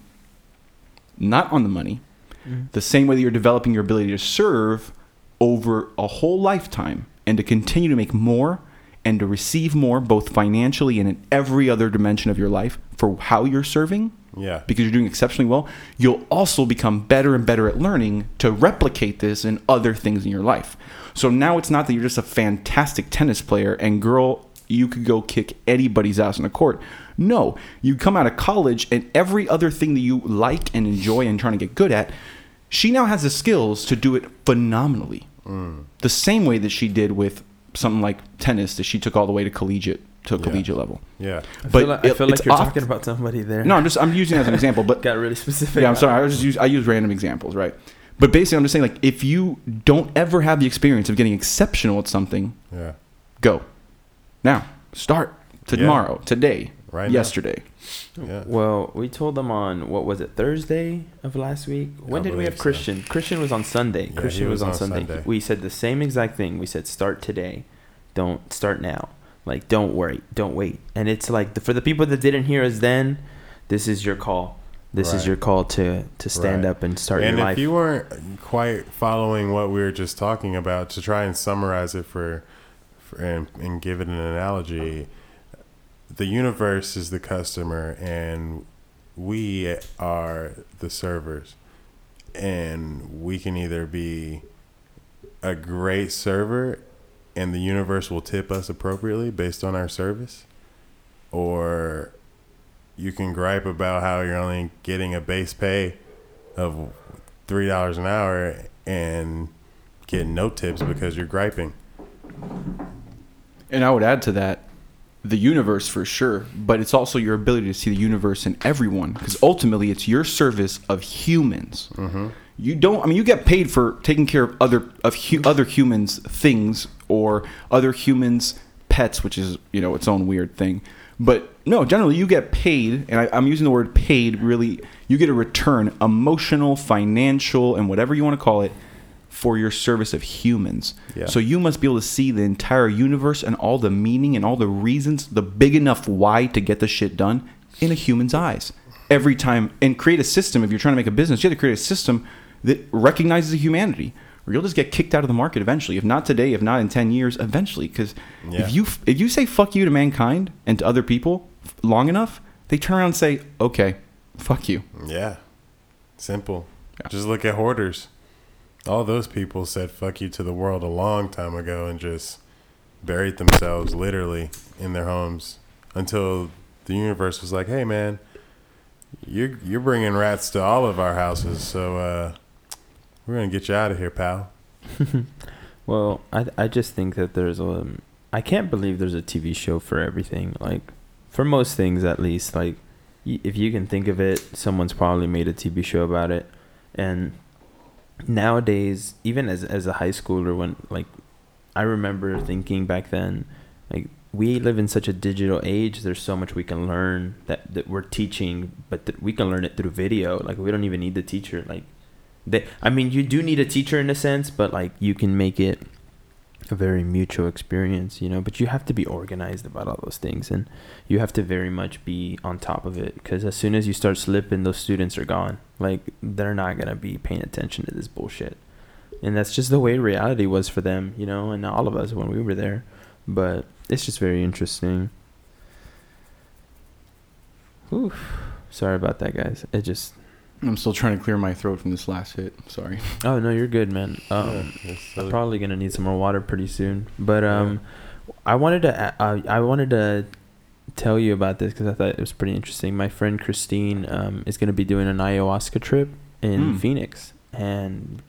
not on the money, mm-hmm. the same way that you're developing your ability to serve over a whole lifetime and to continue to make more and to receive more, both financially and in every other dimension of your life for how you're serving, Yeah. because you're doing exceptionally well, you'll also become better and better at learning to replicate this in other things in your life. So now it's not that you're just a fantastic tennis player and girl, you could go kick anybody's ass on the court. No, you come out of college and every other thing that you like and enjoy and trying to get good at, she now has the skills to do it phenomenally. Mm. The same way that she did with something like tennis that she took all the way to collegiate to a Yeah. collegiate level. Yeah. I But feel like, I it- feel like you're oft- talking about somebody there. No, I'm just I'm using it as an example, but [laughs] got really specific. yeah, I'm sorry. I was just use, I use random examples, right? But basically, I'm just saying like if you don't ever have the experience of getting exceptional at something, Yeah. go now. Start Yeah. tomorrow, today, Right yesterday. Yeah. Well, we told them on what was it Thursday of last week? When I did we believe have so. Christian? Christian was on Sunday. Yeah, Christian was, was on, on Sunday. Sunday. We said the same exact thing. We said start today. Don't start now. Like don't worry. Don't wait. And it's like the, for the people that didn't hear us then, this is your call. This is your call to to stand Right. up and start and your if you weren't quite following what we were just talking about, to try and summarize it for, for and, and give it an analogy, the universe is the customer, and we are the servers, and we can either be a great server, and the universe will tip us appropriately based on our service, or you can gripe about how you're only getting a base pay of three dollars an hour and getting no tips because you're griping. And I would add to that the universe for sure, but it's also your ability to see the universe in everyone because ultimately it's your service of humans. Mm-hmm. You don't. I mean, you get paid for taking care of other of hu- other humans' things or other humans' pets, which is you know its own weird thing. But no, generally you get paid, and I, I'm using the word paid. Really, you get a return, emotional, financial, and whatever you want to call it, for your service of humans. Yeah. So you must be able to see the entire universe and all the meaning and all the reasons, the big enough why to get the shit done in a human's eyes. Every time and create a system. If you're trying to make a business, you have to create a system that recognizes the humanity. Or you'll just get kicked out of the market eventually. If not today, if not in ten years, eventually. Because Yeah. if you if you say fuck you to mankind and to other people long enough, they turn around and say, okay, fuck you. Yeah. Simple. Yeah. Just look at hoarders. All those people said fuck you to the world a long time ago and just buried themselves literally in their homes until the universe was like, "Hey man, you're you're bringing rats to all of our houses, so uh we're to get you out of here, pal." [laughs] Well, I I just think that there's a I can't believe there's a TV show for everything. Like for most things, at least. Like if you can think of it, someone's probably made a TV show about it. And nowadays, even as as a high schooler, when like I remember thinking back then, like we live in such a digital age. There's so much we can learn that that we're teaching, but that we can learn it through video. Like we don't even need the teacher. Like they, I mean, you do need a teacher in a sense, but like you can make it a very mutual experience, you know. But you have to be organized about all those things, and you have to very much be on top of it. Because as soon as you start slipping, those students are gone. Like they're not gonna be paying attention to this bullshit, and that's just the way reality was for them, you know, and all of us when we were there. But it's just very interesting. Oof. Sorry about that, guys. It just. I'm still trying to clear my throat from this last hit. Sorry. Oh no, you're good, man. Um, Yeah, I'm probably gonna need some more water pretty soon. But Yeah. um, I wanted to a- uh, I wanted to tell you about this because I thought it was pretty interesting. My friend Christine um, is gonna be doing an ayahuasca trip in Hmm. Phoenix, and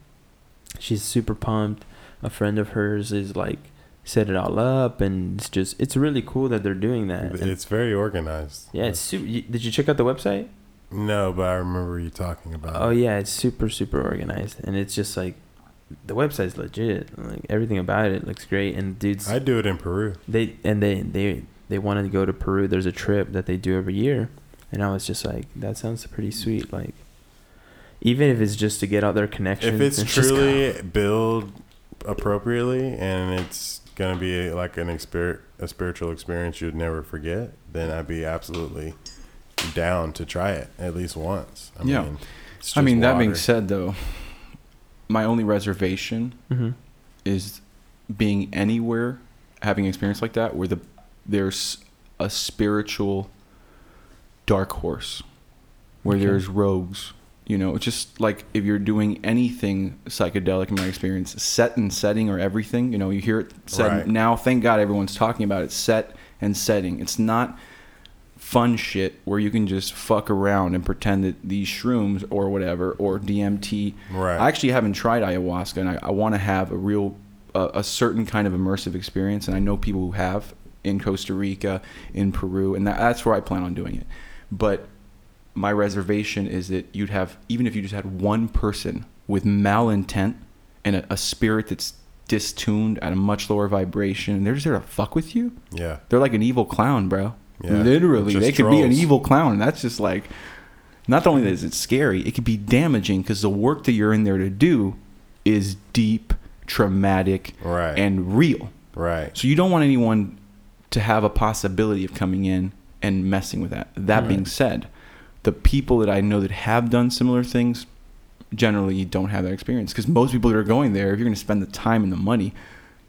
she's super pumped. A friend of hers is like set it all up, and it's just it's really cool that they're doing that. And- It's very organized. yeah, it's super. you- Did you check out the website? No, but I remember you talking about. Oh it. yeah, it's super super organized, and it's just like the website's legit. Like everything about it looks great, and dudes I do it in Peru. they and they they they wanted to go to Peru. There's a trip that they do every year, and I was just like, that sounds pretty sweet. Like, even if it's just to get out their connections. If it's just truly billed appropriately and it's gonna be like an exper- a spiritual experience you'd never forget, then I'd be absolutely down to try it at least once. I Yeah. mean, it's I just mean, that being said, though, my only reservation hmm is being anywhere, having an experience like that, where the there's a spiritual dark horse, where Okay. there's rogues. You know, just like if you're doing anything psychedelic, in my experience, set and setting or everything. You know, you hear it said Right. now. Thank God everyone's talking about it. Set and setting. It's not fun shit where you can just fuck around and pretend that these shrooms or whatever or DMT right? I actually haven't tried ayahuasca, and I, I want to have a real, uh, a certain kind of immersive experience. And I know people who have in Costa Rica, in Peru, and that, that's where I plan on doing it. But my reservation is that you'd have, even if you just had one person with malintent and a, a spirit that's distuned at a much lower vibration, and they're just there to fuck with you. yeah, They're like an evil clown, bro. Yeah, Literally, they could be an evil clown. And that's just like, not only is it scary, it could be damaging because the work that you're in there to do is deep, traumatic, right, and real. right. So you don't want anyone to have a possibility of coming in and messing with that. That Right. being said, the people that I know that have done similar things generally don't have that experience because most people that are going there, if you're going to spend the time and the money,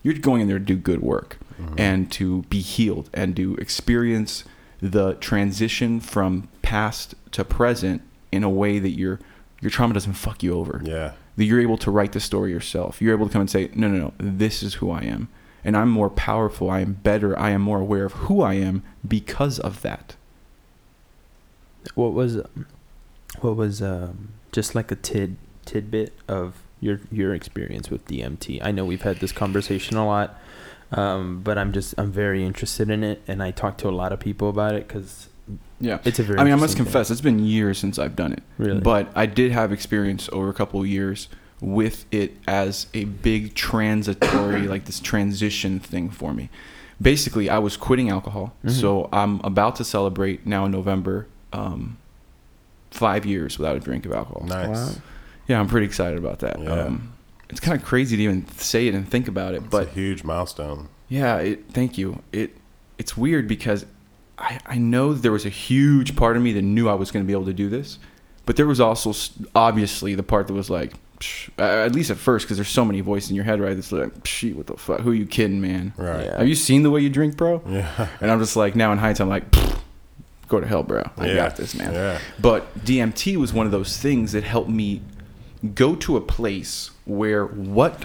you're going in there to do good work Mhm. and to be healed and to experience the transition from past to present in a way that your your trauma doesn't fuck you over yeah, that you're able to write the story yourself. You're able to come and say, no, no, no, this is who I am. And I'm more powerful. I am better. I am more aware of who I am because of that. What was, what was um, just like a tid tidbit of your your experience with DMT? I know we've had this conversation a lot, um, but I'm just I'm very interested in it, and I talk to a lot of people about it because Yeah. it's a very. I mean, I must interesting thing. confess, it's been years since I've done it. Really? But I did have experience over a couple of years with it as a big transitory, like this transition thing for me. Basically, I was quitting alcohol. Mhm. So I'm about to celebrate now in November um, five years without a drink of alcohol. nice. Wow. Yeah, I'm pretty excited about that. Yeah. Um, it's kind of crazy to even say it and think about it, It's but a huge milestone. yeah, it, thank you. It it's weird because I I know there was a huge part of me that knew I was going to be able to do this, but there was also obviously the part that was like, psh, uh, at least at first, because there's so many voices in your head, right? That's like, shit, what the fuck? Who are you kidding, man? Right. Yeah. Have you seen the way you drink, bro? Yeah. [laughs] And I'm just like, now in hindsight, I'm like, pfft, go to hell, bro. I yeah. got this, man. Yeah. But DMT was one of those things that helped me go to a place where what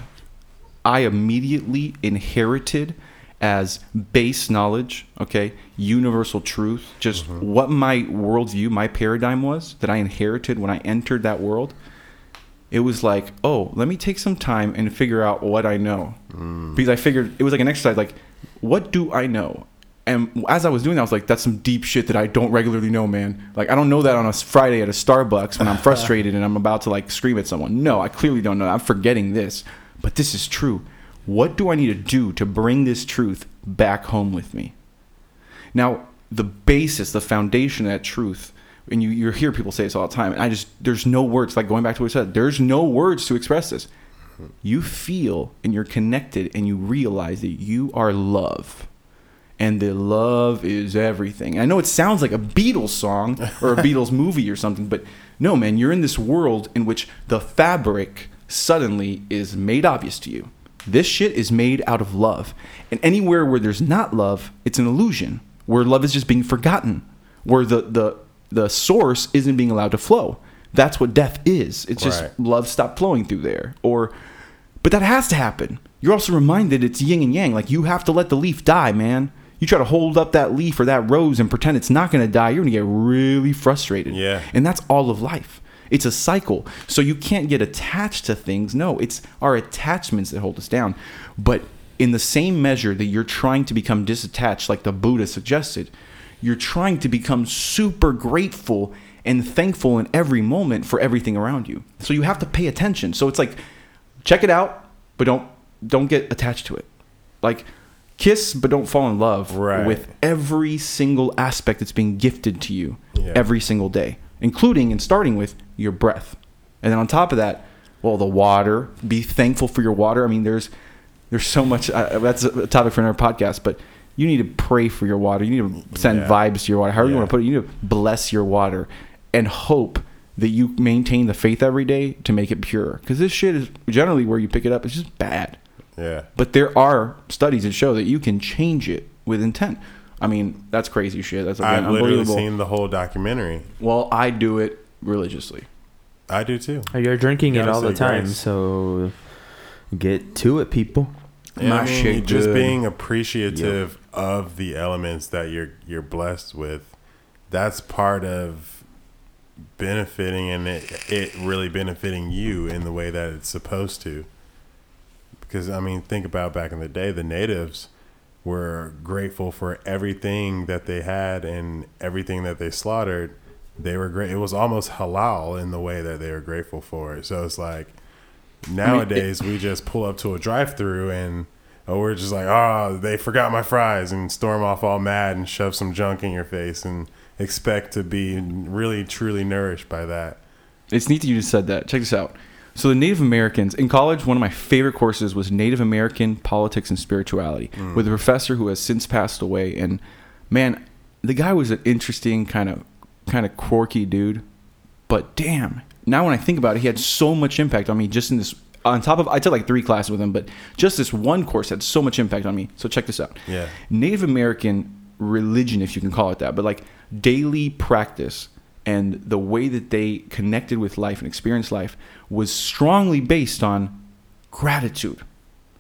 I immediately inherited as base knowledge, okay, universal truth, just Mhm. what my worldview, my paradigm was that I inherited when I entered that world. It was like, oh, let me take some time and figure out what I know Mm. because I figured it was like an exercise. Like, what do I know? And as I was doing that, I was like, that's some deep shit that I don't regularly know, man. Like, I don't know that on a Friday at a Starbucks when I'm [laughs] frustrated and I'm about to like scream at someone. No, I clearly don't know. I'm forgetting this, but this is true. What do I need to do to bring this truth back home with me? Now, the basis, the foundation of that truth, and you, you hear people say this all the time, and I just, there's no words, like going back to what I said, there's no words to express this. You feel and you're connected and you realize that you are love. And the love is everything. I know it sounds like a Beatles song or a [laughs] Beatles movie or something, but no, man, you're in this world in which the fabric suddenly is made obvious to you. This shit is made out of love. And anywhere where there's not love, it's an illusion. Where love is just being forgotten. Where the the the source isn't being allowed to flow. That's what death is. It's just Right. love stopped flowing through there. Or but that has to happen. You're also reminded it's yin and yang. Like you have to let the leaf die, man. You try to hold up that leaf or that rose and pretend it's not going to die, you're going to get really frustrated. Yeah. And that's all of life. It's a cycle. So you can't get attached to things. No, it's our attachments that hold us down. But in the same measure that you're trying to become disattached, like the Buddha suggested, you're trying to become super grateful and thankful in every moment for everything around you. So you have to pay attention. So it's like, check it out, but don't don't get attached to it. Like, kiss, but don't fall in love Right. with every single aspect that's being gifted to you Yeah. every single day, including and starting with your breath. And then on top of that, well, the water. Be thankful for your water. I mean, there's there's so much. Uh, that's a topic for another podcast, but you need to pray for your water. You need to send Yeah. vibes to your water. However you want to put it, you need to bless your water and hope that you maintain the faith every day to make it pure. Because this shit is generally where you pick it up. It's just bad. Yeah. But there are studies that show that you can change it with intent. I mean, that's crazy shit. That's again, I've literally seen the whole documentary. well, I do it religiously. I do too. You're drinking it all the time, grace. so get to it, people. Yeah, My I mean, shit just good. being appreciative of the elements that you're you're blessed with, that's part of benefiting and it it really benefiting you in the way that it's supposed to. Because I mean, think about back in the day, the natives were grateful for everything that they had and everything that they slaughtered. They were great. It was almost halal in the way that they were grateful for it. So it's like nowadays we just pull up to a drive-through and oh, we're just like, oh, they forgot my fries and storm off all mad and shove some junk in your face and expect to be really truly nourished by that. It's neat that you just said that. Check this out. So the Native Americans in college, one of my favorite courses was Native American politics and spirituality mm. with a professor who has since passed away. And man, the guy was an interesting kind of kind of quirky dude. But damn, now when I think about it, he had so much impact on me just in this. On top of, I took like three classes with him, but just this one course had so much impact on me. So check this out. Yeah. Native American religion, if you can call it that, but like daily practice and the way that they connected with life and experienced life was strongly based on gratitude,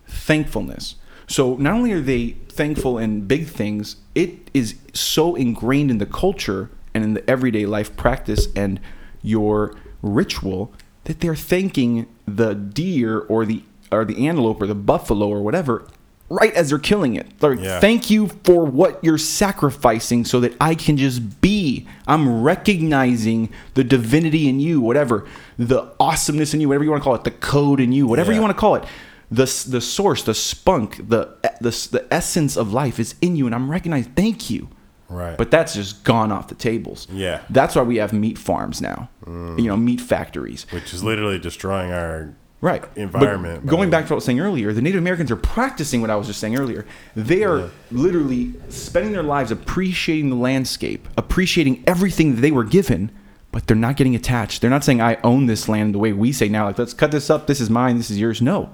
thankfulness. So not only are they thankful in big things, it is so ingrained in the culture and in the everyday life practice and your ritual that they're thanking the deer or the or the antelope or the buffalo or whatever right as they're killing it. Like, Yeah. thank you for what you're sacrificing so that I can just be. I'm recognizing the divinity in you, whatever, the awesomeness in you, whatever you want to call it, the code in you, whatever Yeah. you want to call it. The, the source, the spunk, the, the, the essence of life is in you, and I'm recognizing, thank you. Right. But that's just gone off the tables. Yeah. That's why we have meat farms now, mm. you know, meat factories. which is literally destroying our Right. environment But going back to what I was saying earlier, the Native Americans are practicing what I was just saying earlier. They are Yeah. literally spending their lives appreciating the landscape, appreciating everything that they were given, but they're not getting attached. They're not saying, I own this land the way we say now, like, let's cut this up, this is mine, this is yours. No.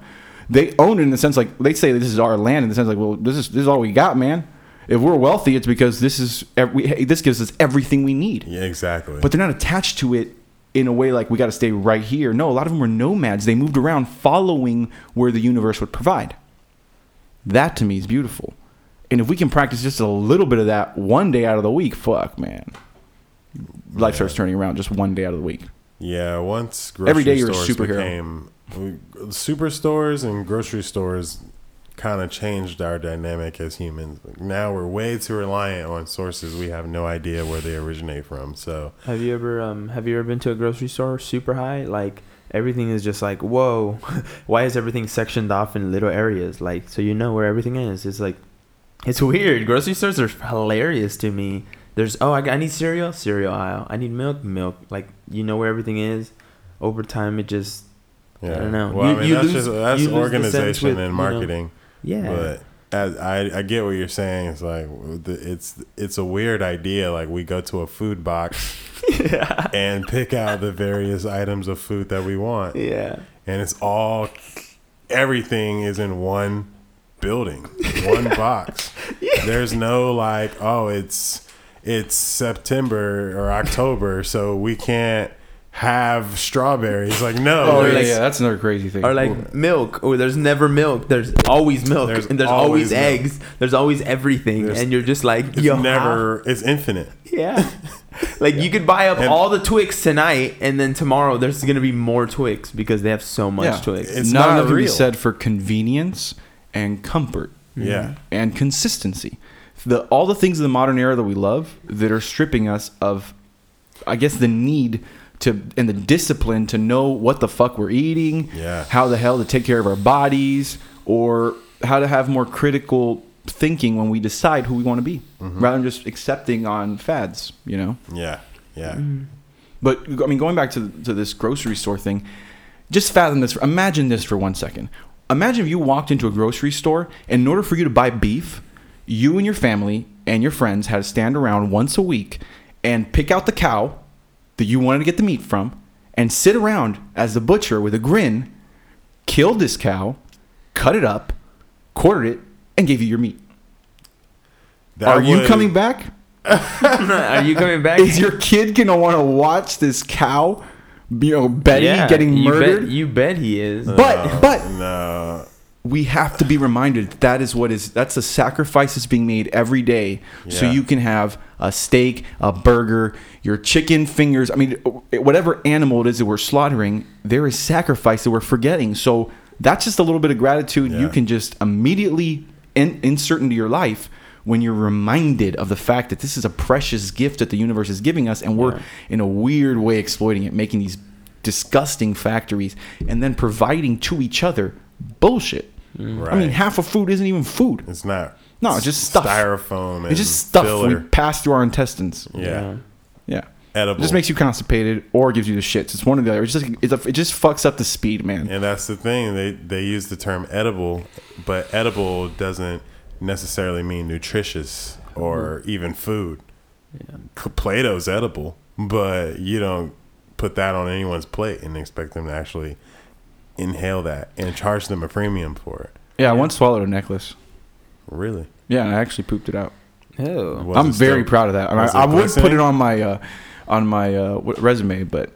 They own it in the sense like they say this is our land in the sense like, well, this is this is all we got, man. If we're wealthy, it's because this is eh, we, this gives us everything we need yeah, exactly. but they're not attached to it in a way like we got to stay right here. No, a lot of them were nomads. They moved around following where the universe would provide. That to me is beautiful. And if we can practice just a little bit of that one day out of the week, fuck, man. Life Yeah. starts turning around just one day out of the week. Yeah, once grocery Every day you're a superhero. became uh, superstores and grocery stores kind of changed our dynamic as humans. Now we're way too reliant on sources we have no idea where they originate from. So Have you ever um have you ever been to a grocery store super high? Like everything is just like, whoa, [laughs] why is everything sectioned off in little areas? Like so you know where everything is. It's like it's weird. Grocery stores are hilarious to me. There's oh I, I need cereal, cereal aisle. I need milk, milk. Like you know where everything is. Over time it just yeah, don't know. Well, You- I mean that's lose- just that's you lose the sense organization with, and you know, marketing. Yeah. But as I, I get what you're saying. It's like it's it's a weird idea. Like we go to a food box [laughs] and pick out the various items of food that we want. yeah. and it's all everything is in one building one [laughs] box there's no like oh it's it's september or october so we can't have strawberries like no [laughs] Oh, yeah, there's- yeah, that's another crazy thing. Or like milk. Oh, there's never milk. There's always milk. There's and there's always always, milk. eggs. There's always everything. There's- and you're just like, it's yo, never it's infinite? Yeah. [laughs] like you could buy up And- all the Twix tonight, and then tomorrow there's gonna be more Twix because they have so much Yeah. Twix. It's not, not enough can be real. said for convenience and comfort Yeah. and consistency. The all the things of the modern era that we love that are stripping us of, I guess, the need to and the discipline to know what the fuck we're eating, Yeah. how the hell to take care of our bodies, or how to have more critical thinking when we decide who we want to be, mm-hmm. rather than just accepting on fads. You know. Yeah. Yeah. Mm-hmm. But I mean, going back to to this grocery store thing, just fathom this. Imagine this for one second. Imagine if you walked into a grocery store, and in order for you to buy beef, you and your family and your friends had to stand around once a week and pick out the cow that you wanted to get the meat from, and sit around as the butcher with a grin killed this cow, cut it up, quartered it, and gave you your meat. That Are you coming back? [laughs] Are you coming back? Is your kid gonna want to watch this cow, you know, Betty Yeah, getting you murdered? Bet, you bet he is. But uh, but No. We have to be reminded that, that is what is that's a sacrifice that's being made every day, so you can have a steak, a burger, your chicken fingers. I mean, whatever animal it is that we're slaughtering, there is sacrifice that we're forgetting. So that's just a little bit of gratitude you can just immediately in, insert into your life when you're reminded of the fact that this is a precious gift that the universe is giving us, and we're Yeah. in a weird way exploiting it, making these disgusting factories, and then providing to each other bullshit. Right. I mean, half of food isn't even food. it's not. No, it's just stuff. Styrofoam. And It's just stuff we pass through our intestines. Yeah. Yeah. Edible. It just makes you constipated or gives you the shits. It's one or the other. It's just it's a, it just fucks up the speed, man. And that's the thing. They they use the term edible, but edible doesn't necessarily mean nutritious or mm-hmm. even food. Yeah. Play-Doh's edible, but you don't put that on anyone's plate and expect them to actually inhale that and charge them a premium for it. Yeah, I once swallowed a necklace. Really? Yeah, and I actually pooped it out. Oh. Was I'm it very still- proud of that. And was I, I would put glistening? it on my uh, on my uh, w- resume, but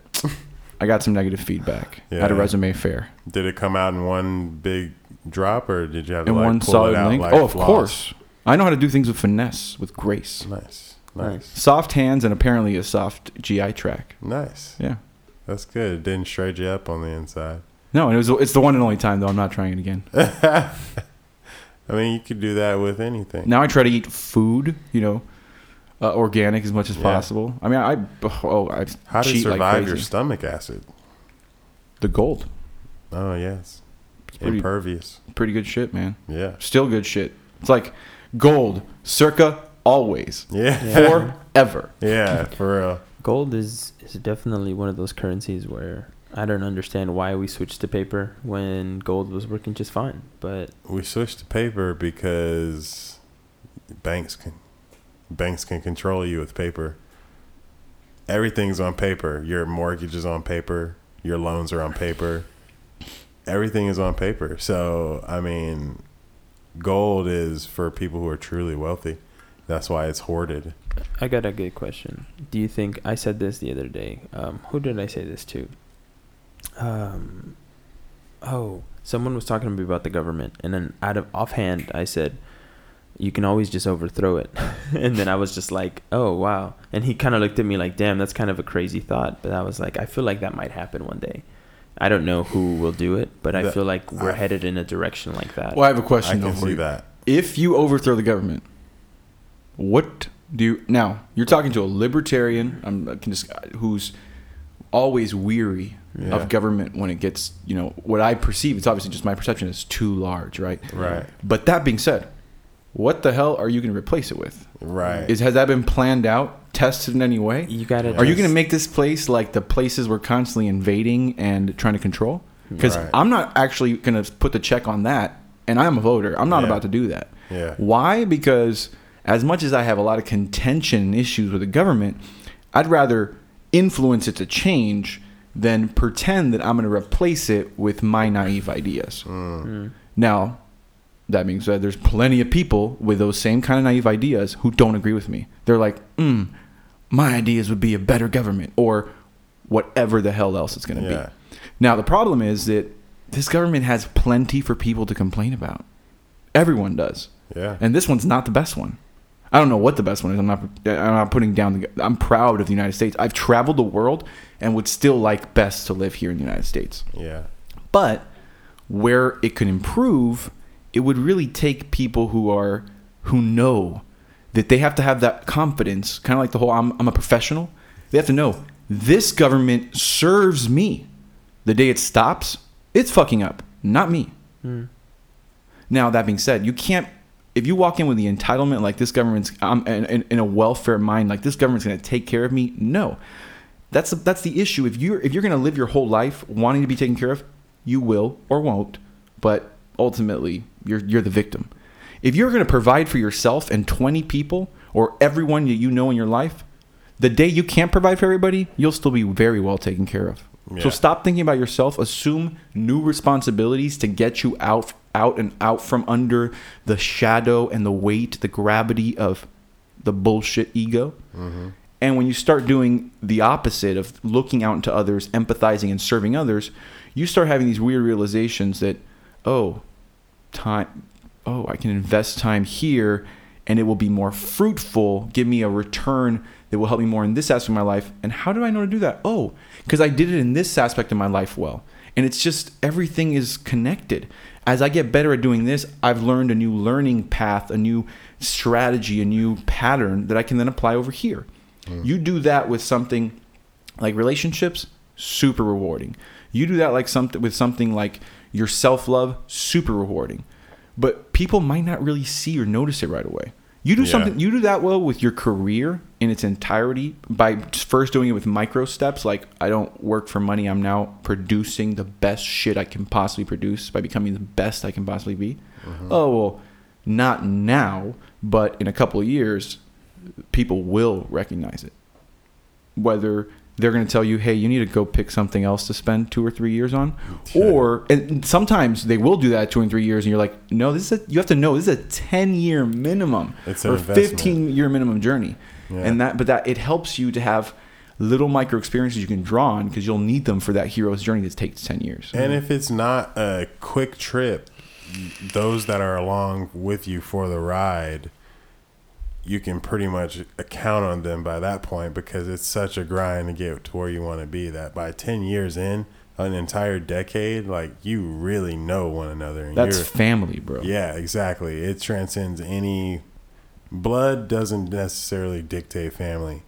I got some negative feedback at a resume fair. Did it come out in one big drop, or did you have to in like one pull solid it out link. like oh, of floss? course. I know how to do things with finesse, with grace. Nice, Nice. nice, Soft hands and apparently a soft GI tract. nice. Yeah. That's good. It didn't shred you up on the inside. No, it was, it's the one and only time though. I'm not trying it again. [laughs] I mean, you could do that with anything. Now I try to eat food, you know, uh, organic as much as Yeah. possible. I mean, I oh I How to cheat like survive your stomach acid? the gold. Oh yes, pretty- impervious. Pretty good shit, man. Yeah, Still good shit. It's like gold, circa always, yeah, forever. [laughs] yeah, for real. Gold is is definitely one of those currencies where I don't understand why we switched to paper when gold was working just fine. But We switched to paper because banks can banks can control you with paper. Everything's on paper. Your mortgage is on paper. Your loans are on paper. Everything is on paper. So I mean, gold is for people who are truly wealthy. That's why it's hoarded. I got a good question. Do you think I said this the other day? Um, who did I say this to? Um, oh, someone was talking to me about the government, and then out of offhand, I said, "You can always just overthrow it." [laughs] and then I was just like, "Oh wow!" And he kind of looked at me like, "Damn, that's kind of a crazy thought." But I was like, "I feel like that might happen one day." I don't know who will do it, but I The- feel like we're I- headed in a direction like that. Well, I have a question though can for see you. that. If you overthrow the government, what do you now? You're talking to a libertarian. I'm I can just who's always weary Yeah. of government when it gets you know what I perceive. It's obviously just my perception is too large, right? Right. But that being said, what the hell are you going to replace it with? Right. Is has that been planned out, tested in any way? You gotta. Are you going to make this place like the places we're constantly invading and trying to control? Because Right. I'm not actually going to put the check on that, and I'm a voter. I'm not Yeah. about to do that. yeah. Why? Because as much as I have a lot of contention and issues with the government, I'd rather influence it to change than pretend that I'm going to replace it with my naive ideas. Mm. Now, that being said, there's plenty of people with those same kind of naive ideas who don't agree with me. They're like, mm, my ideas would be a better government or whatever the hell else it's going to Yeah. be. Now, the problem is that this government has plenty for people to complain about. Everyone does. Yeah. And this one's not the best one. I don't know what the best one is. I'm not. I'm not putting down the. I'm proud of the United States. I've traveled the world and would still like best to live here in the United States. Yeah. But where it could improve it would really take people who are who know that they have to have that confidence, kind of like the whole I'm, I'm a professional. They have to know this government serves me. The day it stops, it's fucking up, not me. Mm. Now, that being said, you can't, if you walk in with the entitlement like this government's, um, in, in, a welfare mind, like this government's going to take care of me, no. That's, that's the issue. If you're, if you're going to live your whole life wanting to be taken care of, you will or won't, but ultimately, you're, you're the victim. If you're going to provide for yourself and 20 people or everyone that you know in your life, the day you can't provide for everybody, you'll still be very well taken care of. So stop thinking about yourself. Assume new responsibilities to get you out, out and out from under the shadow and the weight, the gravity of the bullshit ego. Mm-hmm. And when you start doing the opposite of looking out into others, empathizing and serving others, you start having these weird realizations that, oh, time, oh, I can invest time here and it will be more fruitful, give me a return that will help me more in this aspect of my life. And how do I know to do that? Oh, because I did it in this aspect of my life well. And it's just everything is connected. As I get better at doing this, I've learned a new learning path, a new strategy, a new pattern that I can then apply over here. Hmm. You do that with something like relationships, super rewarding. You do that like something with something like your self-love, super rewarding. But people might not really see or notice it right away. You do Yeah. something you do that well with your career in its entirety by first doing it with micro steps like I don't work for money, I'm now producing the best shit I can possibly produce by becoming the best I can possibly be. Mm-hmm. Oh, well, not now, but in a couple of years people will recognize it whether they're going to tell you, "Hey, you need to go pick something else to spend two or three years on," or and sometimes they will do that two and three years, and you're like, "No, this is a, you have to know this is a ten year minimum It's or fifteen year minimum journey," Yeah. and that but that it helps you to have little micro experiences you can draw on because you'll need them for that hero's journey that takes ten years. And if it's not a quick trip, those that are along with you for the ride, you can pretty much account on them by that point because it's such a grind to get to where you want to be that by 10 years in, an entire decade, like you really know one another. And That's you're, family, bro. yeah, exactly. It transcends any blood doesn't necessarily dictate family.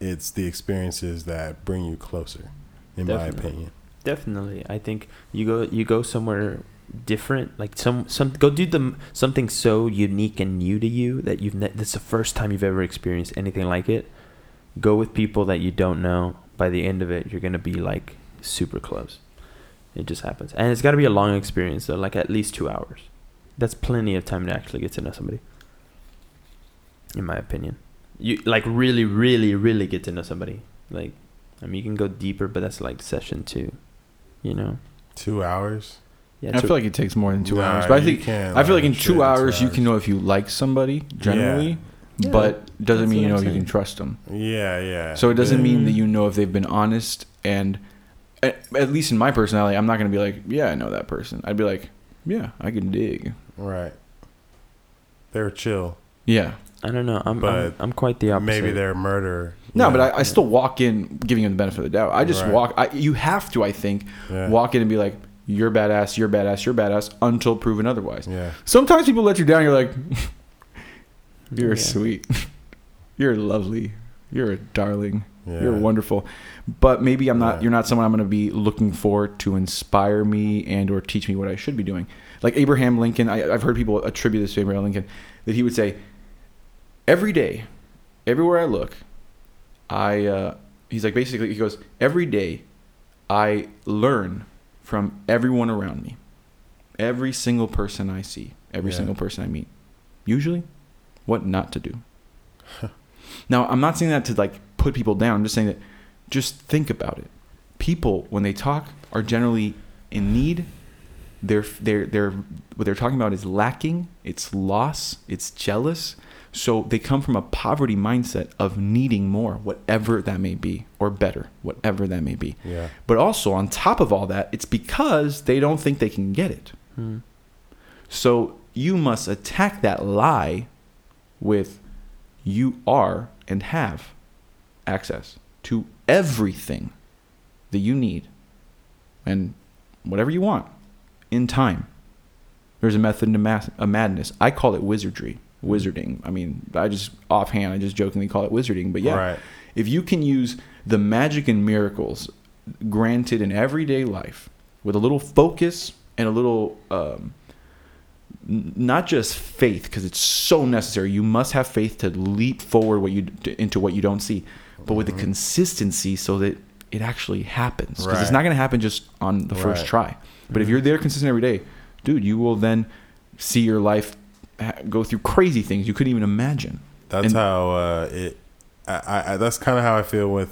It's the experiences that bring you closer, in my opinion. Definitely, I think you go you go somewhere different, like some some go do the something so unique and new to you that you've ne- that's the first time you've ever experienced anything like it. Go with people that you don't know. By the end of it, you're gonna be like super close. It just happens, and it's got to be a long experience though, like at least two hours. That's plenty of time to actually get to know somebody. In my opinion, you like really, really, really get to know somebody. Like, I mean, you can go deeper, but that's like session two. You know. Two hours? Yeah, I feel like it takes more than two Nah, hours, but I you think can't I feel like learn in shit two hours you can know if you like somebody generally, Yeah. but doesn't That's mean you know I'm if you saying. can trust them. Yeah, yeah. So it doesn't Yeah. mean that mm-hmm. you know if they've been honest and at, at least in my personality, I'm not going to be like, yeah, I know that person. I'd be like, yeah, I can dig. Right. They're chill. Yeah. I don't know. I'm I'm, But I'm quite the opposite. Maybe they're murder. No, Yeah. but I, I still walk in giving them the benefit of the doubt. I just Right. walk. I, you have to, I think, Yeah. walk in and be like, you're badass, you're badass, you're badass until proven otherwise. Yeah. Sometimes people let you down. You're like, [laughs] you're Yeah. sweet, [laughs] you're lovely, you're a darling, Yeah. you're wonderful. But maybe I'm not. Yeah. You're not someone I'm going to be looking for to inspire me and or teach me what I should be doing. Like Abraham Lincoln, I, I've heard people attribute this to Abraham Lincoln that he would say, every day, everywhere I look, I. Uh, he's like basically he goes every day, I learn from everyone around me, every single person I see, every Yeah. single person I meet. Usually, what not to do. now, I'm not saying that to like put people down. I'm just saying that just think about it. People, when they talk, are generally in need. They're they're they're what they're talking about is lacking. It's loss. It's jealous. So they come from a poverty mindset of needing more, whatever that may be, or better, whatever that may be. Yeah. But also on top of all that, it's because they don't think they can get it. Hmm. So you must attack that lie with you are and have access to everything that you need and whatever you want in time. There's a method to math, a madness. I call it wizardry, wizarding. I mean, I just offhand, I just jokingly call it wizarding. But yeah, Right. if you can use the magic and miracles granted in everyday life with a little focus and a little um, n- not just faith because it's so necessary you must have faith to leap forward what you into what you don't see but with the consistency so that it actually happens because it's not going to happen just on the first try but if you're there consistent every day dude you will then see your life go through crazy things you couldn't even imagine That's And- how uh, it. I, I, that's kind of how I feel with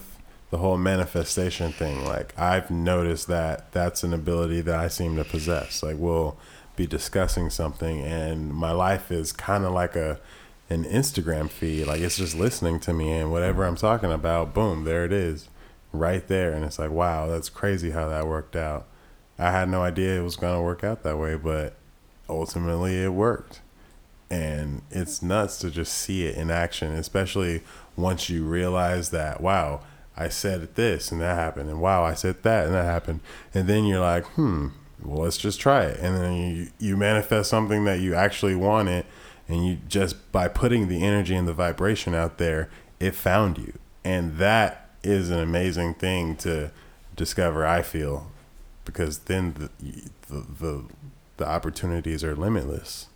the whole manifestation thing. Like I've noticed that that's an ability that I seem to possess. Like we'll be discussing something, and my life is kind of like a an Instagram feed. Like it's just listening to me, and whatever I'm talking about, boom, there it is, right there. And it's like, wow, that's crazy how that worked out. I had no idea it was gonna work out that way, but ultimately it worked and it's nuts to just see it in action especially once you realize that wow i said this and that happened and wow i said that and that happened. And then you're like hmm well let's just try it. And then you you manifest something that you actually wanted and you just by putting the energy and the vibration out there it found you. And that is an amazing thing to discover i feel because then the the the, the opportunities are limitless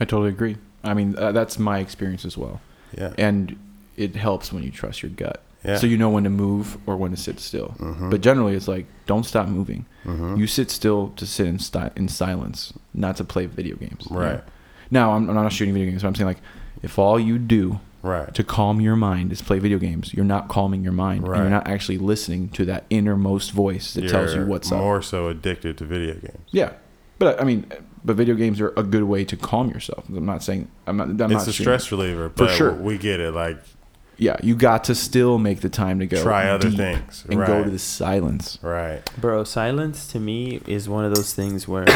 i totally agree i mean uh, that's my experience as well yeah and it helps when you trust your gut. Yeah. So you know when to move or when to sit still. Mhm. But generally, it's like don't stop moving. Mhm. You sit still to sit in sti- in silence, not to play video games. Right. Now, I'm, I'm not shooting video games, but I'm saying like if all you do Right. to calm your mind is play video games, you're not calming your mind, Right. you're not actually listening to that innermost voice that tells you You're what's up. more so addicted to video games. Yeah, but I mean, but video games are a good way to calm yourself. I'm not saying I'm not. I'm not it's a shooting- stress reliever, but sure. we get it. Like Yeah, you got to still make the time to go try other deep things. and right. go to the silence. right. Bro, silence to me is one of those things where [coughs]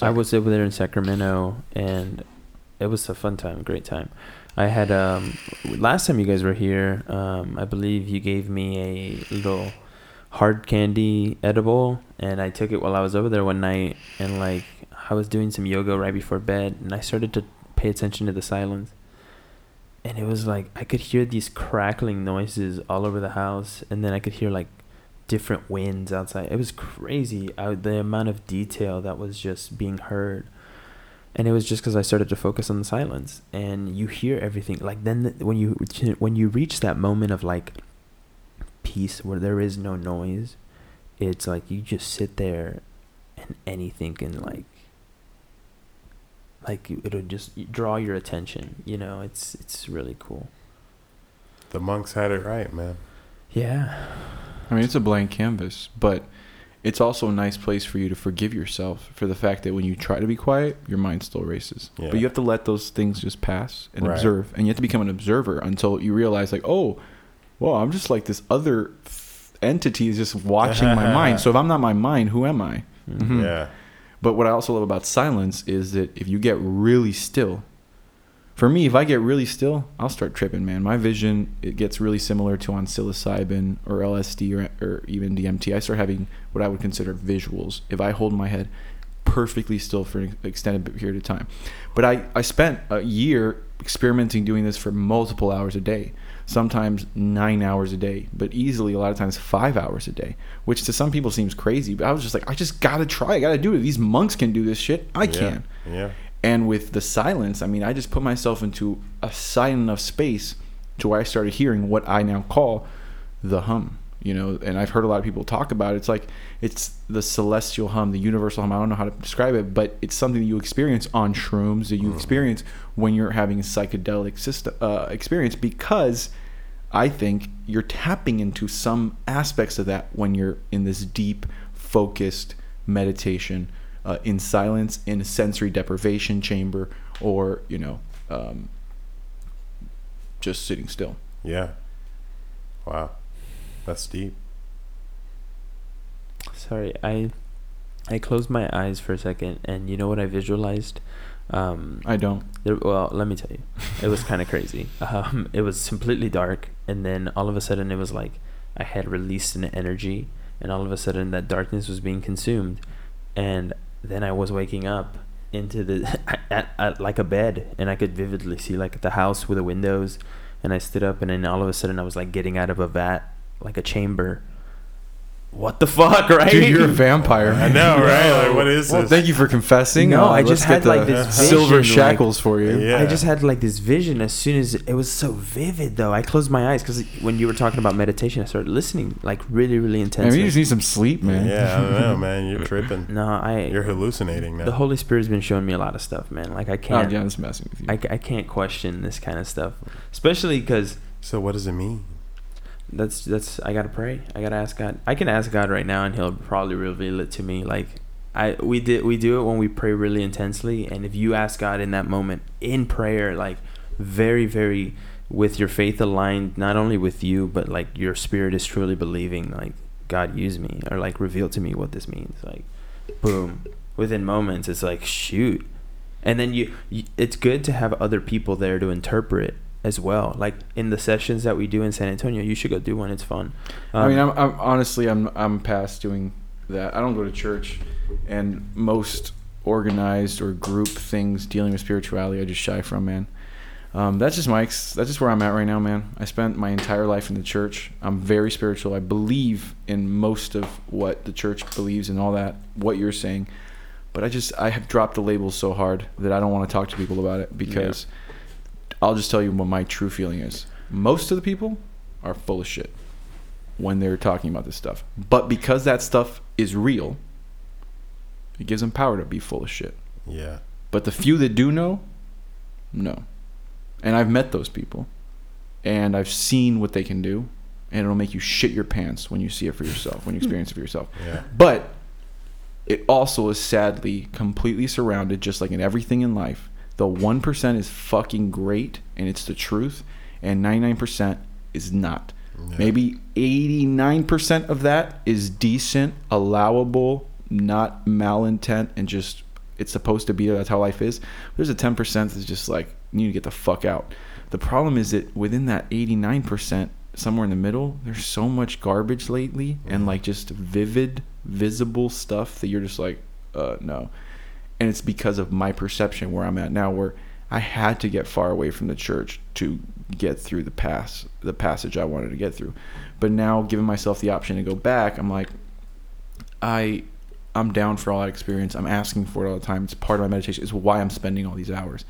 I was over there in Sacramento and it was a fun time, great time. I had um last time you guys were here, um I believe you gave me a little hard candy edible and I took it while I was over there one night and like I was doing some yoga right before bed and I started to pay attention to the silence. And it was like I could hear these crackling noises all over the house and then I could hear like different winds outside. It was crazy I, the amount of detail that was just being heard. And it was just because I started to focus on the silence, and you hear everything. Like then, the, when you when you reach that moment of like peace where there is no noise, it's like you just sit there, and anything can like like it'll just draw your attention. You know, it's it's really cool. The monks had it right, man. Yeah. I mean, it's a blank canvas, but it's also a nice place for you to forgive yourself for the fact that when you try to be quiet, your mind still races. Yeah. But you have to let those things just pass and Right. observe, and you have to become an observer until you realize, like, oh, well, I'm just like this other entity is just watching my mind. [laughs] So if I'm not my mind, who am I? Mhm. Yeah. But what I also love about silence is that if you get really still, for me, if I get really still, I'll start tripping, man. My vision it gets really similar to on psilocybin or LSD or, or even DMT. I start having what I would consider visuals if I hold my head perfectly still for an extended period of time. But I, I spent a year experimenting doing this for multiple hours a day, sometimes nine hours a day, but easily a lot of times five hours a day, which to some people seems crazy. But I was just like, I just gotta try, I gotta do it. These monks can do this shit. I Yeah. can. Yeah. And with the silence, I mean, I just put myself into a silent enough space to where I started hearing what I now call the hum. You know, and I've heard a lot of people talk about it. It's like it's the celestial hum, the universal hum. I don't know how to describe it, but it's something that you experience on shrooms, that you experience when you're having a psychedelic system uh, experience, because I think you're tapping into some aspects of that when you're in this deep, focused meditation, uh, in silence, in a sensory deprivation chamber, or you know, um, just sitting still. Yeah. Wow. That's deep. Sorry, I I closed my eyes for a second, and you know what I visualized? Um, I don't. there, well, let me tell you, it was kind of crazy. [laughs] Um, it was completely dark, and then all of a sudden, it was like I had released an energy, and all of a sudden, that darkness was being consumed, and then I was waking up into the [laughs] at, at like a bed, and I could vividly see like the house with the windows, and I stood up, and then all of a sudden I was like getting out of a vat, like a chamber. What the fuck, [laughs] right? Dude, you're a vampire. I know, right? Like, what is Well, this? thank you for confessing. No, Uh, I just get had, like, the this silver vision, like- shackles for you. Yeah. I just had like this vision as soon as it was so vivid though. I closed my eyes because when you were talking about meditation, I started listening like really, really I intensely. mean, you just need some sleep, man. Yeah, I don't know, [laughs] man. You're tripping. no, I You're hallucinating now. the Holy Spirit's been showing me a lot of stuff, man. Like I Oh, can't, yeah, I'm just messing with you. I, I can't question this kind of stuff, especially because so what does it mean? That's that's I gotta pray. I gotta ask God. I can ask God right now, and He'll probably reveal it to me. Like I we did we do it when we pray really intensely, and if you ask God in that moment in prayer, like very very with your faith aligned, not only with you, but like your spirit is truly believing, like God use me or like reveal to me what this means. Like boom, within moments, it's like shoot, and then you, you it's good to have other people there to interpret as well. Like in the sessions that we do in San Antonio, you should go do one. It's fun. I mean, Um, I'm, I'm honestly, I'm I'm past doing that. I don't go to church, and most organized or group things dealing with spirituality, I just shy from, man. Um, that's just Mike's. that's just where I'm at right now, man. I spent my entire life in the church. I'm very spiritual. I believe in most of what the church believes and all that. What you're saying, but I just I have dropped the label so hard that I don't want to talk to people about it because I'll just tell you what my true feeling is. Most of the people are full of shit when they're talking about this stuff. But because that stuff is real, it gives them power to be full of shit. Yeah. But the few that do know, no. And I've met those people. And I've seen what they can do. And it'll make you shit your pants when you see it for yourself, when you [laughs] experience it for yourself. Yeah. But it also is sadly completely surrounded, just like in everything in life. The 1% is fucking great and it's the truth, and 99% is not. Yeah. Maybe 89% of that is decent, allowable, not malintent, and just it's supposed to be that's how life is. There's a 10% that's just like, you need to get the fuck out. The problem is that within that 89%, somewhere in the middle, there's so much garbage lately and like just vivid, visible stuff that you're just like, uh, no. And it's because of my perception where I'm at now, where I had to get far away from the church to get through the pass, the passage I wanted to get through. But now, giving myself the option to go back, I'm like, I, I'm down for all that experience. I'm asking for it all the time. It's part of my meditation. It's why I'm spending all these hours.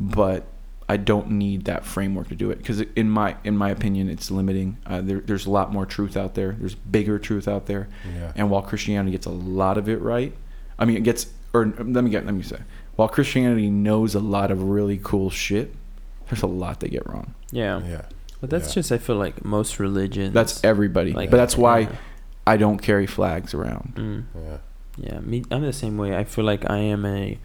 But I don't need that framework to do it because, in my in my opinion, it's limiting. Uh, there, there's a lot more truth out there. There's bigger truth out there. Yeah. And while Christianity gets a lot of it right, I mean, it gets, or let me get, let me say, while Christianity knows a lot of really cool shit, there's a lot they get wrong. yeah. Yeah. But that's Yeah. just I feel like most religions. That's everybody. Like- but that's why Yeah. I don't carry flags around. Mm. Yeah. Yeah, me. I'm the same way. I feel like I am a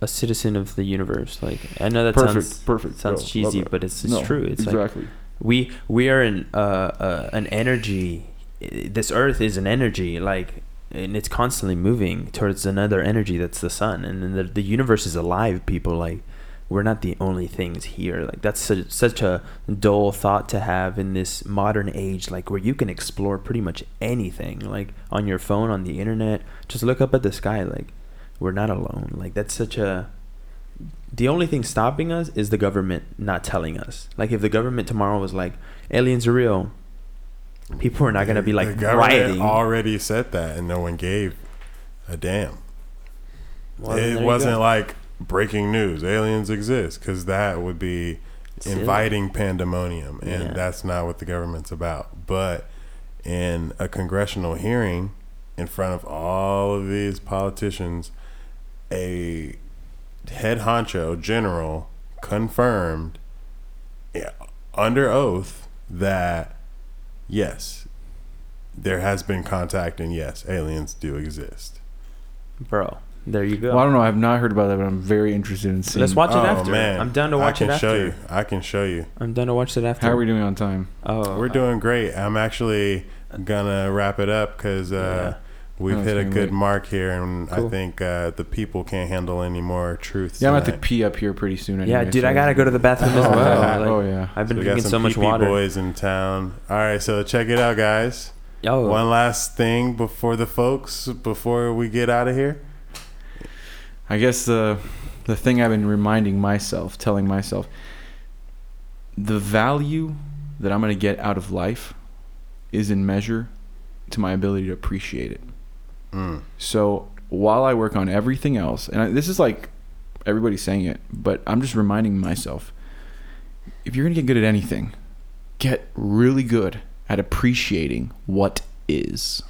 a citizen of the universe. Like I know that perfect, sounds perfect. sounds bro. Cheesy, but it's, it's No, true. It's like exactly. we we are an uh, uh an energy. This Earth is an energy, like, and it's constantly moving towards another energy that's the sun, and then the the universe is alive. People like. We're not the only things here. Like that's such, such a dull thought to have in this modern age, like where you can explore pretty much anything, like on your phone, on the internet. Just look up at the sky. Like we're not alone. Like that's such a the only thing stopping us is the government not telling us. Like if the government tomorrow was like aliens are real, people are not gonna be like the government rioting. already said that, and no one gave a damn. Well, it wasn't like breaking news. Aliens exist because that would be Silly. inviting pandemonium, and Yeah. that's not what the government's about. But in a congressional hearing, in front of all of these politicians, a head honcho general confirmed yeah, under oath that yes, there has been contact, and yes, aliens do exist. bro. There you go. Well, I don't know. I have not heard about that, but I'm very interested in seeing. Let's watch it oh after. man, I'm down to watch it after. I can it show you. I can show you. I'm done to watch it after. How are we doing on time? Oh, We're doing great. I'm actually gonna wrap it up because uh, we've Oh, hit a good getting mark here, and Cool. I think uh, the people can't handle any more truth. Yeah, I'm going to tonight. pee up here pretty soon. Yeah, anyway, dude, I gotta go to the bathroom as [laughs] Oh, well. yeah. Like, oh yeah. I've been So we got drinking some so much water. boys in town. All right, so check it out, guys. Oh, One last thing before the folks, before we get out of here. I guess the the thing I've been reminding myself, telling myself, the value that I'm going to get out of life is in measure to my ability to appreciate it. Mm. So while I work on everything else, and I, this is like everybody's saying it, but I'm just reminding myself if you're going to get good at anything, get really good at appreciating what is.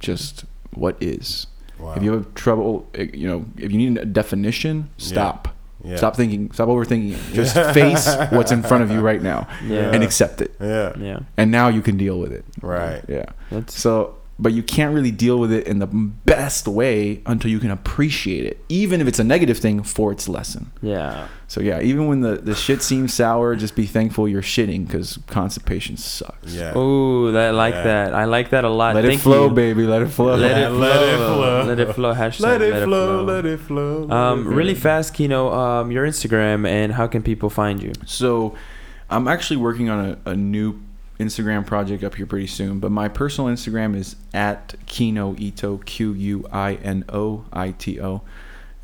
Just what is. Wow. If you have trouble, eh, you know, if you need a definition, stop. yeah. Stop thinking. Stop overthinking it. [laughs] Just face what's in front of you right now Yeah. and accept it. Yeah. Yeah. And now you can deal with it. Right. Yeah. That's So, but you can't really deal with it in the best way until you can appreciate it, even if it's a negative thing for its lesson. yeah. So yeah, even when the, the shit seems sour, just be thankful you're shitting because constipation sucks. Yeah. Oh, that I like Yeah. that. I like that a lot. Let Thank it flow, you. baby. Let it flow. Let Yeah, [laughs] it let it flow. flow. Let it flow. Hashtag Let it flow. Let it flow. let Um, it really fast, Quino. Um, your Instagram and how can people find you? So, I'm actually working on a, a new Instagram project up here pretty soon. But my personal Instagram is at Quino Ito Q U I N O I T O,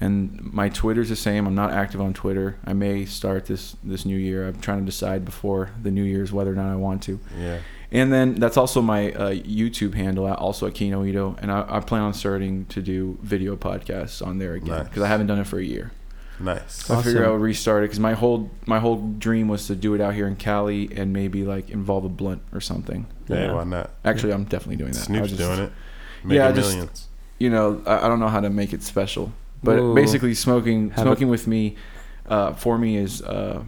and my Twitter's the same. I'm not active on Twitter. I may start this this new year. I'm trying to decide before the New Year's whether or not I want to. Yeah. And then that's also my uh, YouTube handle, also at Quino Ito, and I, I plan on starting to do video podcasts on there again Nice. because I haven't done it for a year. Nice. So I figured I Awesome. would restart it because my whole my whole dream was to do it out here in Cali and maybe like involve a blunt or something. Hey, Yeah. why not? Actually, I'm definitely doing that. Snoop's just- doing it. Making Yeah, just- millions. You know, I, I don't know how to make it special, but Ooh. basically, smoking Have a- smoking with me, uh, for me is uh,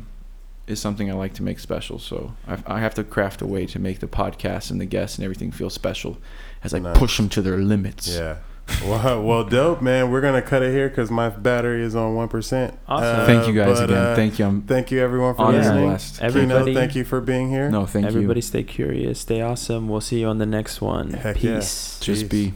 is something I like to make special. So I, I have to craft a way to make the podcast and the guests and everything feel special as I Nice. push them to their limits. Yeah. Well, well, dope, man. We're gonna cut it here because my battery is on one percent. Awesome. Thank you guys but, again. uh, Thank you. I'm, Thank you, everyone, for listening. blessed. Quino, Everybody- thank you for being here. no, thank Everybody you. Everybody, stay curious, stay awesome. We'll see you on the next one. Heck yeah. Peace. Just Peace. be.